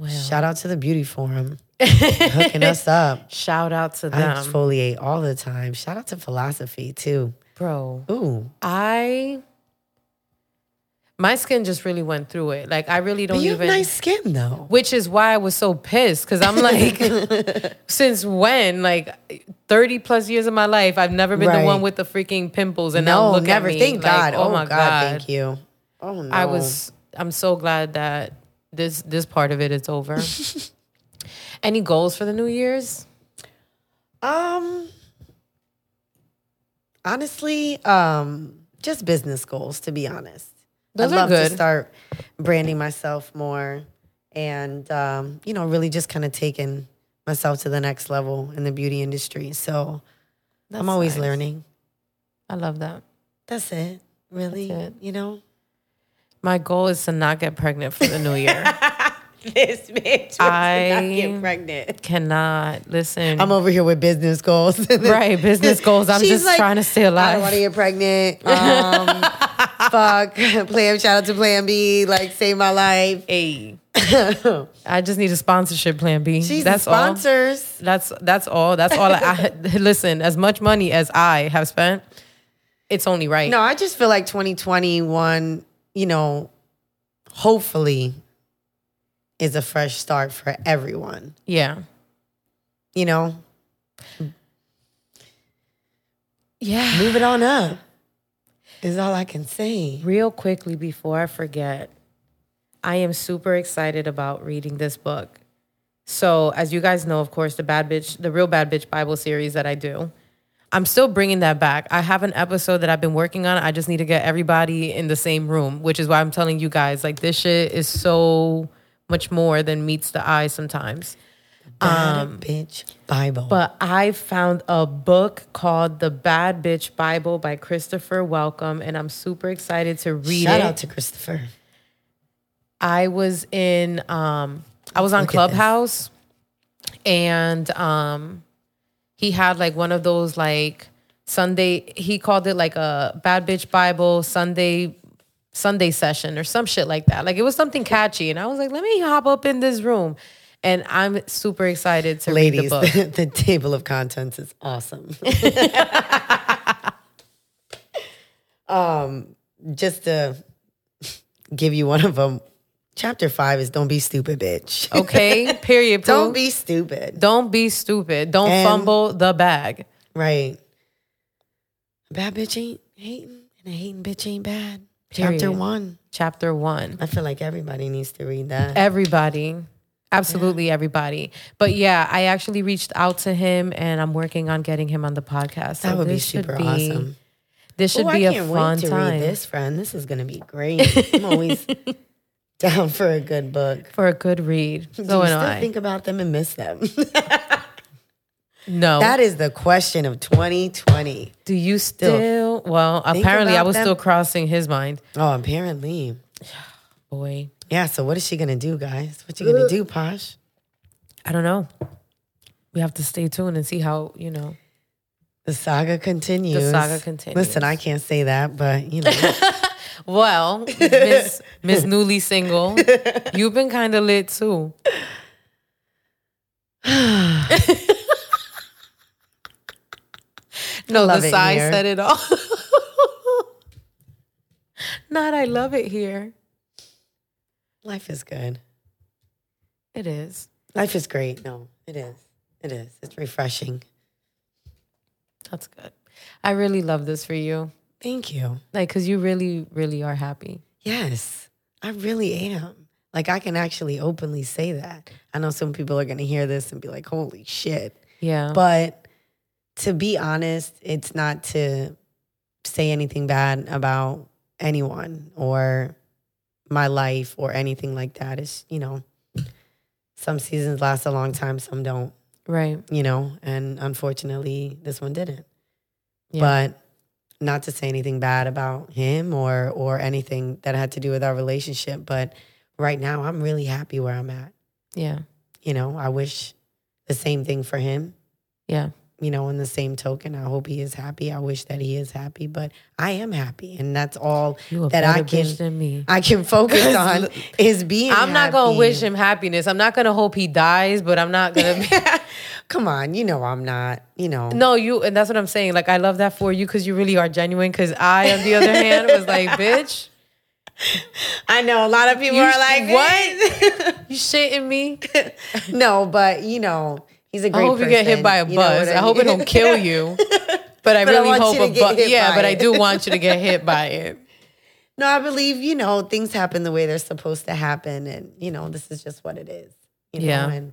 A: Well,
B: Shout out to the beauty forum hooking us up.
A: shout out to
B: I exfoliate all the time. Shout out to philosophy too.
A: bro.
B: Ooh,
A: I my skin just really went through it. Like I really don't
B: you have
A: even.
B: nice skin though.
A: which is why I was so pissed because I'm like, since when? Like thirty plus years of my life, I've never been
B: Right.
A: the one with the freaking pimples, and now
B: No,
A: look
B: never.
A: at me.
B: Thank
A: like,
B: God.
A: Oh, oh my God.
B: thank you. Oh no.
A: I was. I'm so glad that this this part of it is over. Any goals for the New Year's?
B: um honestly um just business goals to be honest.
A: Those
B: I'd
A: are
B: love
A: good.
B: to start branding myself more and um you know really just kind of taking myself to the next level in the beauty industry. So
A: That's
B: I'm always
A: nice.
B: learning.
A: I love that.
B: That's it. Really?
A: That's it.
B: You know?
A: My goal is to not get pregnant for the New Year.
B: this bitch wants
A: I-
B: to not get pregnant.
A: Cannot listen.
B: I'm over here with business goals.
A: right, business goals. I'm
B: She's
A: just
B: like,
A: trying to stay alive.
B: I don't want to get pregnant. Um, fuck. Plan. Shout out to Plan B. Like save my life.
A: Hey, I just need a sponsorship plan B.
B: She's
A: that's all.
B: sponsors.
A: That's that's all. That's all. I, I listen. As much money as I have spent, it's only right.
B: No, I just feel like 2021. You know, hopefully, is a fresh start for everyone.
A: Yeah.
B: You know,
A: Yeah.
B: move it on up. Is all I can say.
A: Real quickly before I forget, I am super excited about reading this book. So, as you guys know, of course, the Bad Bitch, the Real Bad Bitch Bible series that I do, I'm still bringing that back. I have an episode that I've been working on. I just need to get everybody in the same room, which is why I'm telling you guys, like, this shit is so much more than meets the eye sometimes.
B: Bad bitch Bible.
A: Um, But I found a book called The Bad Bitch Bible by Christopher Welcome, and I'm super excited to read
B: Shout
A: it.
B: out to Christopher.
A: I was in um I was on
B: Look.
A: Clubhouse and um he had like one of those like Sunday he called it like a bad bitch Bible Sunday Sunday session or some shit like that. Like it was something catchy. And I was like, let me hop up in this room. And I'm super excited to read the
B: Ladies,
A: book.
B: the, the table of contents is awesome. um, just to give you one of them, chapter five is "Don't be stupid, bitch."
A: Okay. Period.
B: Don't be stupid.
A: Don't be stupid. Don't
B: And-
A: fumble the bag.
B: Right. Bad bitch ain't hating, and a hating bitch ain't bad.
A: Period.
B: Chapter one.
A: Chapter one.
B: I feel like everybody needs to read that.
A: Everybody. Absolutely everybody. But yeah, I actually reached out to him and I'm working on getting him on the podcast. So
B: that would be super
A: be-
B: awesome.
A: This should
B: Oh,
A: be
B: I
A: a fun time
B: read this, friend. This is gonna be great. I'm always down for a good book.
A: for a good read. So
B: Do you still
A: I.
B: think about them and miss them?
A: no.
B: that is the question of 2020.
A: Do you still? Well, apparently I was
B: them.
A: still crossing his mind.
B: Oh, apparently.
A: Boy,
B: Yeah, so what is she gonna do, guys? What you gonna do, Posh?
A: I don't know. We have to stay tuned and see how, you know.
B: The saga continues.
A: The saga continues.
B: Listen, I can't say that, but you know.
A: Well, Miss Miss Newly Single, you've been kind of lit too. no, the
B: here.
A: said it all. Not, I love it here.
B: Life is good.
A: It is.
B: Life is great. No, it is. It is. It's refreshing.
A: That's good. I really love this for you.
B: Thank you.
A: Like, cause you really, really are happy.
B: Yes, I really am. Like I can actually openly say that. I know some people are gonna hear this and be like, "Holy shit!"
A: Yeah.
B: But to be honest, it's not to say anything bad about anyone or my life or anything like that. It's you know, some seasons last a long time, some don't.
A: right.
B: You know, and unfortunately, this one didn't.
A: Yeah.
B: But not to say anything bad about him or or anything that had to do with our relationship. But right now, I'm really happy where I'm at.
A: yeah.
B: You know, I wish the same thing for him.
A: Yeah.
B: You know, in the same token, I hope he is happy. I wish that he is happy, but I am happy, and that's all that I can
A: than me.
B: I can focus on is being.
A: I'm not gonna wish him happiness. I'm not gonna hope he dies, but I'm not gonna.
B: Come on, you know I'm not. You know,
A: no, you, and that's what I'm saying. Like I love that for you because you really are genuine. Because I, on the other hand, was like, bitch,
B: I know a lot of people
A: You
B: are
A: sh-
B: like,
A: what? you shitting me?
B: no, but you know, he's a
A: I
B: great.
A: I hope you get hit by a
B: You know
A: bus.
B: what
A: I, hope it
B: mean?
A: don't kill you. But I
B: But
A: really
B: want
A: hope a bus. Yeah, but I do want you to get hit by it.
B: No, I believe you know things happen the way they're supposed to happen, and you know this is just what it is. You know?
A: Yeah.
B: and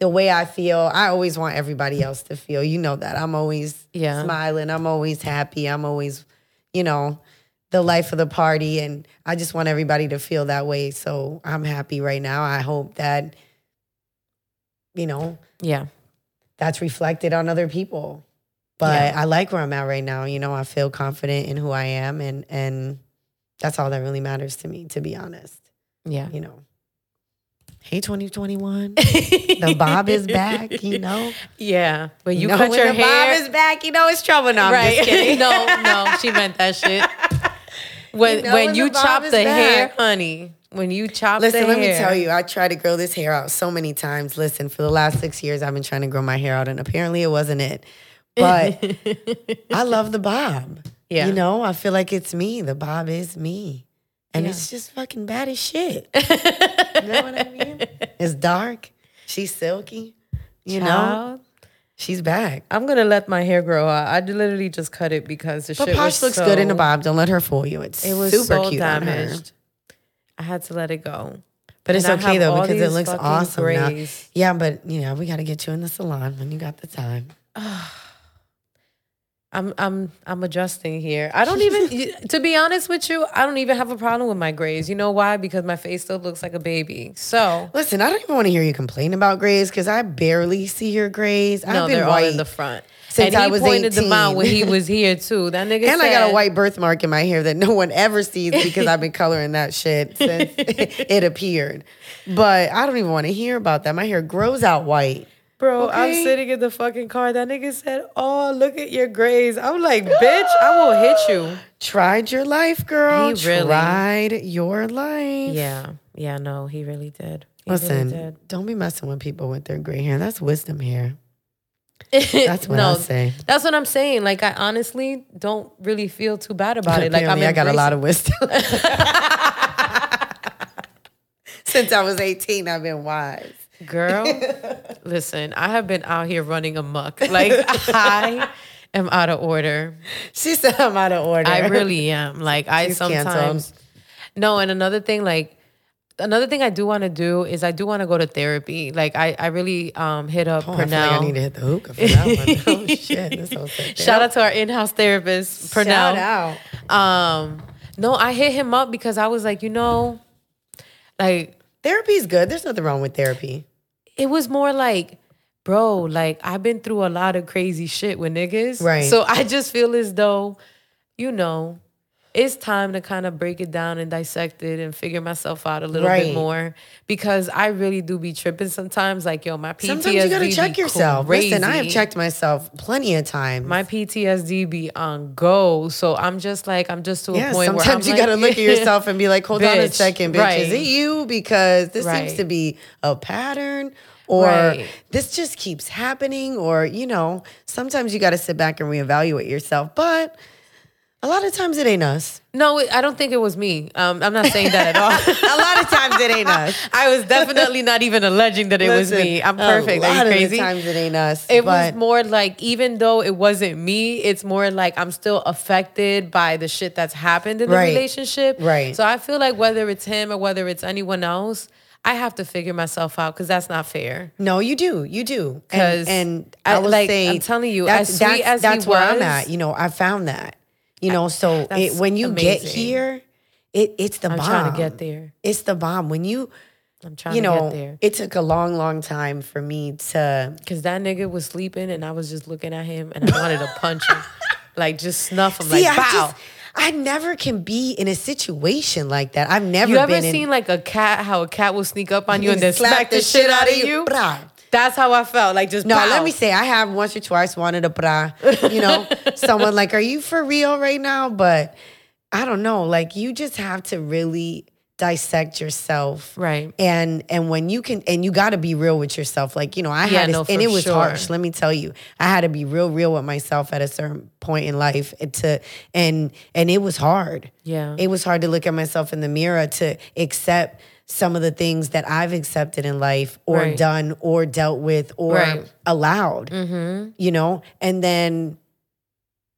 B: the way I feel, I always want everybody else to feel. You know that I'm always
A: Yeah.
B: smiling. I'm always happy. I'm always, you know, the life of the party, and I just want everybody to feel that way. So I'm happy right now. I hope that, you know,
A: Yeah,
B: that's reflected on other people. But
A: Yeah.
B: I like where I'm at right now. You know, I feel confident in who I am and and that's all that really matters to me, to be honest.
A: yeah.
B: You know. Hey 2021. the bob is back, you know.
A: Yeah, but you
B: know,
A: cut
B: when
A: your
B: the
A: hair.
B: bob is back, you know it's trouble. No, I'm
A: right?
B: just kidding.
A: no, no, she meant that shit. When
B: You know
A: when
B: when
A: you
B: the
A: chop
B: is
A: the hair, honey, when you chop
B: Listen, let
A: hair,
B: me tell you, I tried to grow this hair out so many times. Listen, for the last six years, I've been trying to grow my hair out, and apparently it wasn't it. But I love the bob.
A: Yeah.
B: You know, I feel like it's me. The bob is me. And
A: Yeah.
B: it's just fucking bad as shit. you know what I mean? It's dark. She's silky. You know, she's back.
A: I'm gonna let my hair grow out. I literally just cut it because the
B: But
A: shit
B: Posh looks
A: so,
B: good in a bob. Don't let her fool you. It's
A: It was
B: super
A: so
B: cute on her.
A: damaged. I had to let it go.
B: But it's
A: And I
B: okay though because it looks awesome now. Yeah, but you know, we got to get you in the salon when you got the time.
A: I'm I'm I'm adjusting here. I don't even to be honest with you, I don't even have a problem with my grays. You know why? Because my face still looks like a baby. So
B: Listen, I don't even want to hear you complain about grays because I barely see your grays.
A: no,
B: I've been
A: they're
B: white
A: all in the front.
B: Since
A: and he
B: I was
A: pointed them out when he was here too. That nigga
B: And
A: said,
B: I got a white birthmark in my hair that no one ever sees because I've been coloring that shit since it appeared. But I don't even want to hear about that. My hair grows out white.
A: Bro, I'm sitting in the fucking car. That nigga said, "Oh, look at your grays." I'm like, "Bitch, I will hit you."
B: Tried your life, girl.
A: He really-
B: Tried your life.
A: Yeah, yeah, no, he really did. He
B: Listen,
A: really did.
B: don't be messing with people with their gray hair. That's wisdom hair. That's what I say.
A: That's what I'm saying. Like, I honestly don't really feel too bad about it. Like, I'm
B: I got a lot of wisdom. Since I was 18, I've been wise.
A: Girl, listen, I have been out here running amok. Like, I am out of order.
B: She said I'm out of order.
A: I really am. Like, I
B: She's
A: sometimes.
B: canceled.
A: No, and another thing, like, another thing I do want to do is I do want to go to therapy. Like, I, I really um hit up
B: Oh, I feel like I need to hit the hookah for that one. Oh shit!
A: Shout out to our in-house therapist, Pernell.
B: Shout out.
A: Um, no, I hit him up because I was like, you know, like
B: Therapy's good. There's nothing wrong with therapy.
A: it was more like, bro, like I've been through a lot of crazy shit with niggas.
B: Right.
A: So I just feel as though, you know, it's time to kind of break it down and dissect it and figure myself out a little
B: Right.
A: bit more because I really do be tripping sometimes. Like, yo, my PTSD.
B: Sometimes you gotta check yourself. Listen, I have checked myself plenty of times.
A: My PTSD be on go. So I'm just like, I'm just to a
B: yeah,
A: point where
B: sometimes you
A: like,
B: gotta look at yourself and be like, hold on a second, bitch.
A: right.
B: Is it you? Because this seems to be a pattern. Or
A: Right.
B: this just keeps happening, or you know, sometimes you got to sit back and reevaluate yourself. But a lot of times it ain't us.
A: No, I don't think it was me. Um, I'm not saying that at all.
B: a lot of times it ain't us.
A: I was definitely not even alleging that it was me. I'm perfect.
B: A lot
A: Are you
B: of the times it ain't us.
A: It was more like, even though it wasn't me, it's more like I'm still affected by the shit that's happened in the
B: Right.
A: relationship.
B: Right.
A: So I feel like whether it's him or whether it's anyone else, I have to figure myself out because that's not fair.
B: No, you do, you do,
A: 'Cause
B: and, and
A: I-
B: I,
A: like,
B: say,
A: I'm telling you,
B: that's,
A: as sweet
B: that's,
A: as he
B: that's where I'm at. You know, I found that. You know, so it, when you get here, it it's the
A: I'm
B: bomb.
A: trying to get there.
B: It's the bomb. When you,
A: I'm trying
B: you
A: to get there.
B: it took a long, long time for me to.
A: Cause that nigga was sleeping and I was just looking at him and I wanted to punch him. Like just snuff him
B: See,
A: like
B: just, I never can be in a situation like that. I've never
A: you ever seen
B: in,
A: like a cat, how a cat will sneak up on you and then smack the shit out of you?
B: Brah.
A: That's how I felt. Like just
B: No, let me say I have once or twice wanted a bra. You know, someone like, are you for real right now? But I don't know. Like you just have to really dissect yourself.
A: Right.
B: And and when you can and you gotta be real with yourself. Like, you know, I
A: Yeah,
B: had
A: no,
B: and it was
A: sure.
B: harsh. Let me tell you. I had to be real, real with myself at a certain point in life to and and it was hard.
A: Yeah.
B: It was hard to look at myself in the mirror to accept some of the things that I've accepted in life or
A: Right.
B: done or dealt with or
A: Right.
B: allowed,
A: Mm-hmm.
B: you know? And then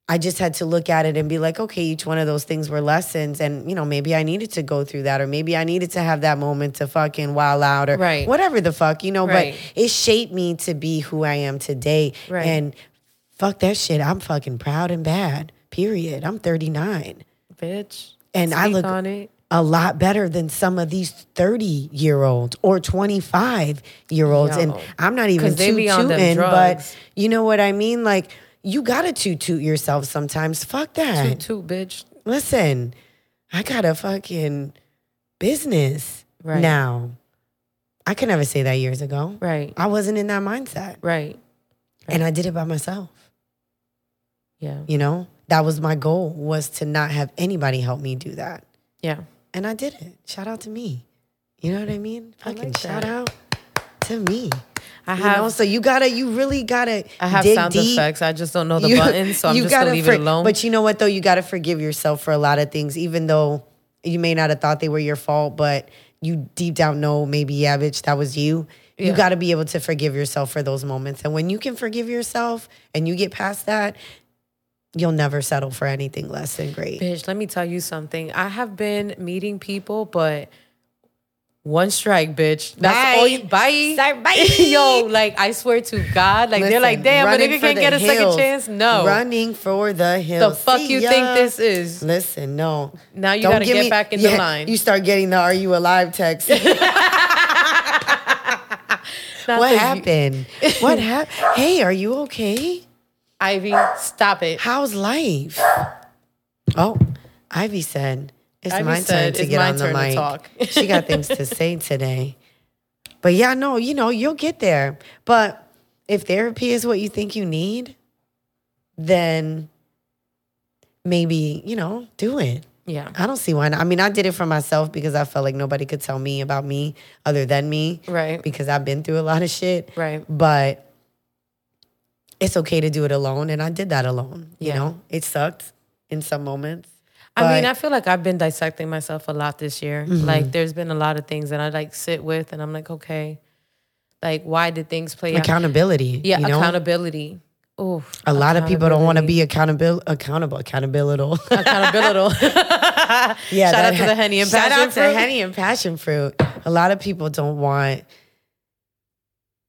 B: I just had to look at it and be like, okay, each one of those things were lessons. And, you know, maybe I needed to go through that or maybe I needed to have that moment to fucking wow out or
A: Right.
B: whatever the fuck, you know? But it shaped me to be who I am today.
A: Right.
B: And fuck that shit. I'm fucking proud and bad, period. I'm 39.
A: Bitch.
B: And I look
A: on it.
B: A lot better than some of these 30 year olds or 25 year olds. And I'm not even
A: they
B: toot
A: be on them
B: tooting, but you know what I mean? Like, you gotta toot toot yourself sometimes. Fuck that.
A: Toot toot, bitch.
B: Listen, I got a fucking business
A: Right.
B: now. I could never say that years ago.
A: Right.
B: I wasn't in that mindset.
A: Right.
B: And I did it by myself.
A: Yeah.
B: You know? That was my goal was to not have anybody help me do that.
A: Yeah.
B: And I did it. Shout out to me. You know what I mean?
A: I
B: Fucking
A: like
B: shout out to me.
A: I
B: You
A: have
B: know, so you gotta, you really gotta.
A: I have
B: dig
A: sound
B: deep.
A: effects. I just don't know the
B: You-
A: buttons, so I'm
B: you
A: just gonna leave
B: for-
A: it alone.
B: But you know what though? You gotta forgive yourself for a lot of things, even though you may not have thought they were your fault, but you deep down know maybe yeah, bitch, that was you. You gotta be able to forgive yourself for those moments. And when you can forgive yourself and you get past that, you'll never settle for anything less than great.
A: Bitch, let me tell you something. I have been meeting people, but one strike, bitch. That's
B: Bye.
A: all you bye.
B: Sorry, bye.
A: Yo, like I swear to God, like they're like, damn, a
B: running
A: nigga can't get a second chance. No.
B: Running for the hills.
A: the fuck
B: See
A: you
B: ya.
A: think this is?
B: Listen, no.
A: Now you
B: Don't
A: gotta get
B: me-
A: back in the line.
B: You start getting the "Are you alive?" text. What happened? what happened? Hey, are you okay?
A: Ivy, stop it.
B: How's life? Oh, Ivy said it's
A: Ivy
B: my
A: said
B: turn to get on the mic.
A: talk.
B: she got things to say today. But yeah, no, you know, you'll get there. But if therapy is what you think you need, then maybe, you know, do it.
A: Yeah.
B: I don't see why not. I mean, I did it for myself because I felt like nobody could tell me about me other than me.
A: Right.
B: Because I've been through a lot of shit.
A: Right.
B: But it's okay to do it alone. And I did that alone. You
A: Yeah.
B: know, it sucked in some moments.
A: I mean, I feel like I've been dissecting myself a lot this year.
B: Mm-hmm.
A: Like, there's been a lot of things that I like sit with, and I'm like, okay, like, why did things play out?
B: accountability.
A: Yeah,
B: you know?
A: accountability. Oh,
B: A lot of people don't want to be accountable, accountable, accountability.
A: accountability.
B: yeah,
A: Shout out
B: that
A: to the Henny and
B: shout
A: passion
B: out
A: fruit.
B: to Henny and passion fruit. A lot of people don't want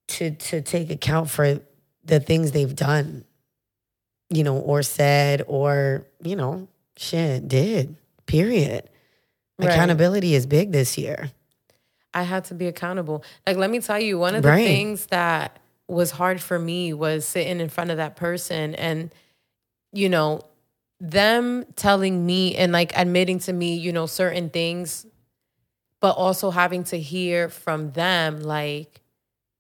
B: to to take account for the things they've done, you know, or said, or you know, shit did. Period.
A: Right.
B: Accountability is big this year.
A: I had to be accountable. Like, let me tell you, one of the
B: Right.
A: things that was hard for me was sitting in front of that person and, you know, them telling me and like admitting to me, you know, certain things, but also having to hear from them, like,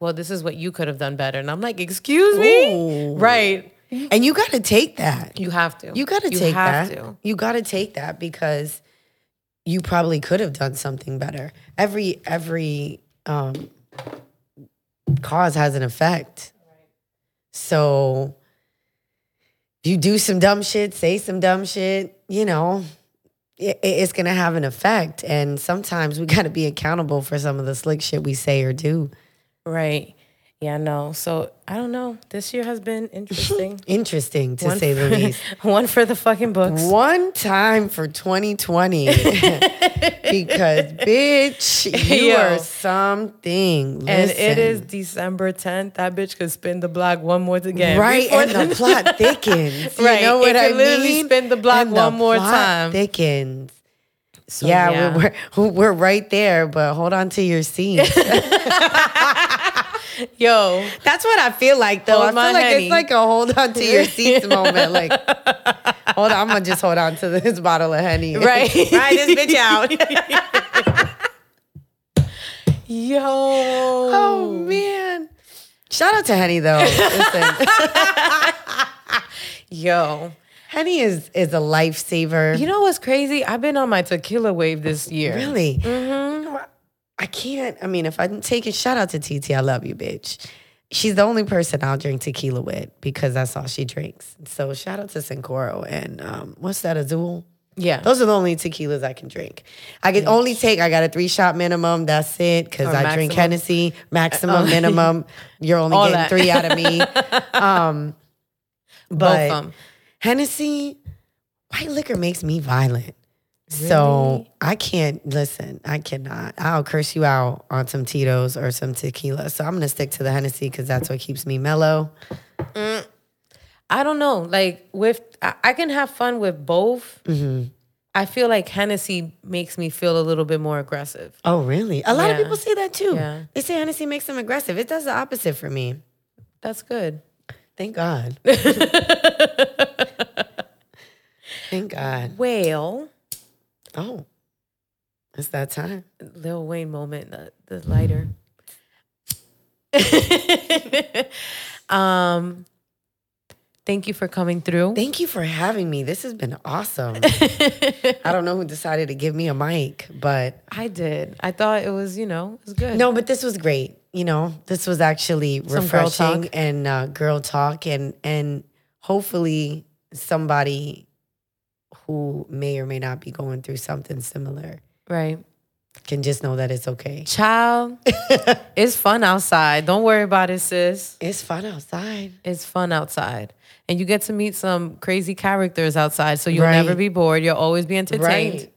A: well, this is what you could have done better. And I'm like, excuse me?
B: Ooh.
A: Right.
B: And you got to take that.
A: You have to.
B: You got to take that.
A: to.
B: You got to take that because you probably could have done something better. Every every um, cause has an effect. So if you do some dumb shit, say some dumb shit, you know, it, it's gonna have an effect. And sometimes we got to be accountable for some of the slick shit we say or do.
A: Right. Yeah, no. So I don't know. This year has been interesting.
B: Interesting to
A: One
B: say the least.
A: One for the fucking books.
B: One time for 2020. because, bitch, you
A: Yo.
B: are something.
A: And it is December 10th. That bitch could spin the block one more again.
B: Right, and the plot thickens. You
A: Right,
B: know
A: it
B: what I
A: could literally
B: mean?
A: spin the block
B: And
A: one more
B: plot
A: time.
B: Thickens.
A: So,
B: yeah, We're, we're we're right there, but hold on to your seats.
A: Yo,
B: That's what I feel like, though. I feel like
A: Henny.
B: it's like a hold on to your seats moment. Like, hold on, I'm gonna just hold on to this bottle of honey.
A: Right.
B: Ride this bitch out.
A: yo.
B: Oh man. Shout out to Henny though.
A: Yo.
B: Henny is is a lifesaver.
A: You know what's crazy? I've been on my tequila wave this year.
B: really? Mm-hmm. I can't. I mean, if I didn't take it, shout out to TT. I love you, bitch. She's the only person I'll drink tequila with because that's all she drinks. So shout out to Cincoro and um, what's that Azul?
A: Yeah.
B: Those are the only tequilas I can drink. I can only take. I got a three shot minimum. That's it. Because I drink
A: maximum.
B: Hennessy. Maximum, minimum. You're only
A: All
B: getting
A: that.
B: three out of me. Um,
A: Both
B: but
A: of them.
B: Hennessy, white liquor makes me violent. So I can't listen. I cannot. I'll curse you out on some Tito's or some tequila. So I'm gonna stick to the Hennessy because that's what keeps me mellow.
A: I don't know. Like with I, I can have fun with both.
B: Mm-hmm.
A: I feel like Hennessy makes me feel a little bit more aggressive.
B: Oh, really? A lot of people say that too.
A: Yeah.
B: They say Hennessy makes them aggressive. It does the opposite for me.
A: That's good.
B: Thank God. Thank God.
A: Well,
B: Oh, it's that time.
A: Lil Wayne moment, the, the lighter. um, thank you for coming through.
B: Thank you for having me. This has been awesome. I don't know who decided to give me a mic, but
A: I did. I thought it was, you know, it was good.
B: no, but this was great. You know, this was actually
A: Some girl
B: refreshing
A: talk.
B: and uh, girl talk, and and hopefully somebody who may or may not be going through something similar
A: Right.
B: can just know that it's okay.
A: Child, it's fun outside. Don't worry about it, sis.
B: It's fun outside.
A: It's fun outside. And you get to meet some crazy characters outside, so you'll
B: Right.
A: never be bored. You'll always be entertained.
B: Right.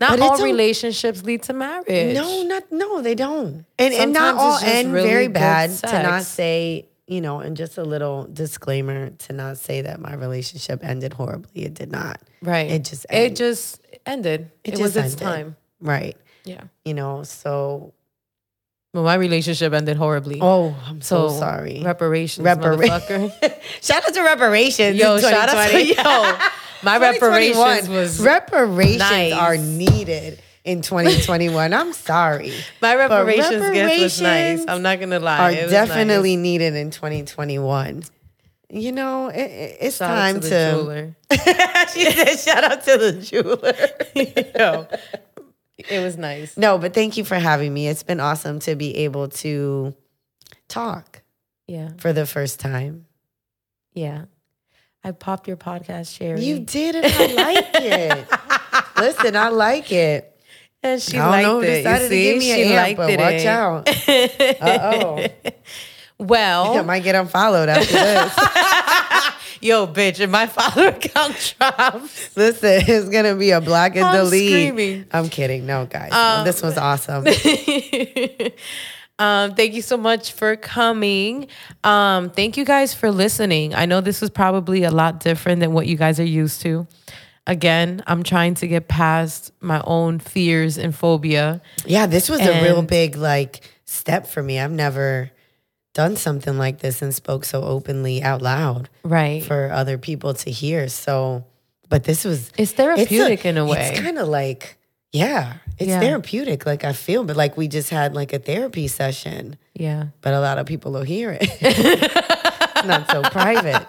A: Not all relationships lead to marriage.
B: No, not no, they don't. And and not all end
A: really
B: very bad to not say, you know, and just a little disclaimer to not say that my relationship ended horribly. It did not.
A: Right.
B: It just
A: it just ended. It, was
B: just
A: its
B: ended.
A: time.
B: Right.
A: Yeah.
B: You know, so
A: Well, my relationship ended horribly.
B: oh, I'm so,
A: so
B: sorry.
A: Reparations,
B: Repara-
A: motherfucker.
B: shout out to reparations.
A: Yo, shout out to yo. My reparations was
B: reparations
A: nice.
B: are needed. in 2021. I'm sorry.
A: My
B: But
A: reparations, gift was nice.
B: reparations
A: I'm not gonna lie.
B: Are
A: It was
B: definitely
A: nice.
B: needed in 2021. You know, it, it- it's
A: Shout out
B: time
A: to
B: to. she said, "Shout out to the jeweler."
A: Yo, it was nice.
B: no, but thank you for having me. It's been awesome to be able to talk
A: Yeah,
B: for the first time.
A: yeah. I popped your podcast cherry.
B: You did it. I like it. Listen, I like it.
A: and she
B: I don't
A: liked
B: know,
A: it.
B: decided
A: you
B: to give me
A: she
B: an amp,
A: liked
B: but
A: it.
B: watch
A: eh?
B: out. Uh-oh. I
A: Well, I
B: might get unfollowed after this.
A: yo, bitch, if my follower account drops,
B: Listen, it's gonna be a block and
A: I'm
B: delete.
A: screaming.
B: I'm kidding. No, guys.
A: Um,
B: this was awesome.
A: um, thank you so much for coming. Um, thank you guys for listening. I know this was probably a lot different than what you guys are used to. Again, I'm trying to get past my own fears and phobia.
B: Yeah, this was a real big like step for me. I've never done something like this and spoke so openly out loud
A: Right.
B: for other people to hear. So, but this was
A: it's therapeutic in a way.
B: It's kind of like yeah, it's
A: Yeah.
B: therapeutic. Like I feel, but like we just had like a therapy session,
A: yeah.
B: but a lot of people will hear it. Not so private.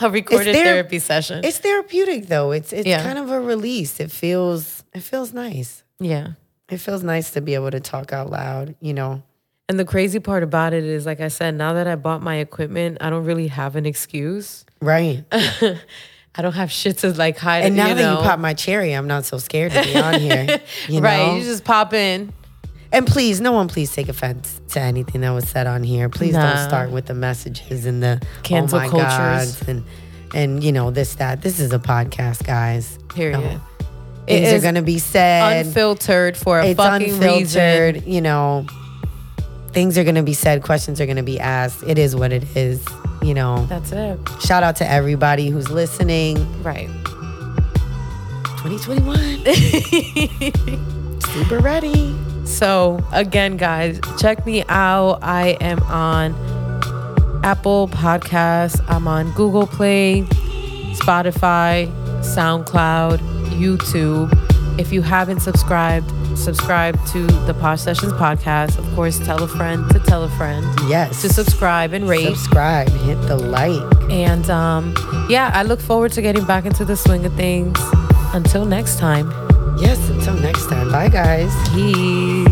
A: A recorded therapy session.
B: It's therapeutic though. It's it's
A: Yeah.
B: kind of a release. It feels it feels nice.
A: yeah.
B: It feels nice to be able to talk out loud, you know.
A: And the crazy part about it is, like I said, now that I bought my equipment, I don't really have an excuse.
B: Right.
A: I don't have shit to like hide.
B: And now
A: you
B: that
A: know.
B: you pop my cherry, I'm not so scared to be on here. You
A: right,
B: know?
A: you just pop in.
B: and please, no one please take offense to anything that was said on here. Please
A: Nah.
B: don't start with the messages and the oh
A: Cancel
B: oh my
A: cultures.
B: gods and and you know this that. This is a podcast, guys.
A: Period.
B: No.
A: It
B: Things are gonna be said.
A: unfiltered for a
B: it's
A: fucking
B: unfiltered.
A: reason.
B: You know, things are gonna be said. Questions are gonna be asked. It is what it is. You know.
A: That's it.
B: Shout out to everybody who's listening.
A: Right.
B: 2021. Super ready.
A: So again, guys, check me out. I am on Apple Podcasts. I'm on Google Play, Spotify, SoundCloud, YouTube. If you haven't subscribed, subscribe to the Posh Sessions podcast. Of course, tell a friend to tell a friend
B: Yes.
A: to subscribe and rate.
B: Subscribe. Hit the like.
A: And um, yeah, I look forward to getting back into the swing of things. Until next time,
B: Yes. Until next time. Bye, guys.
A: peace.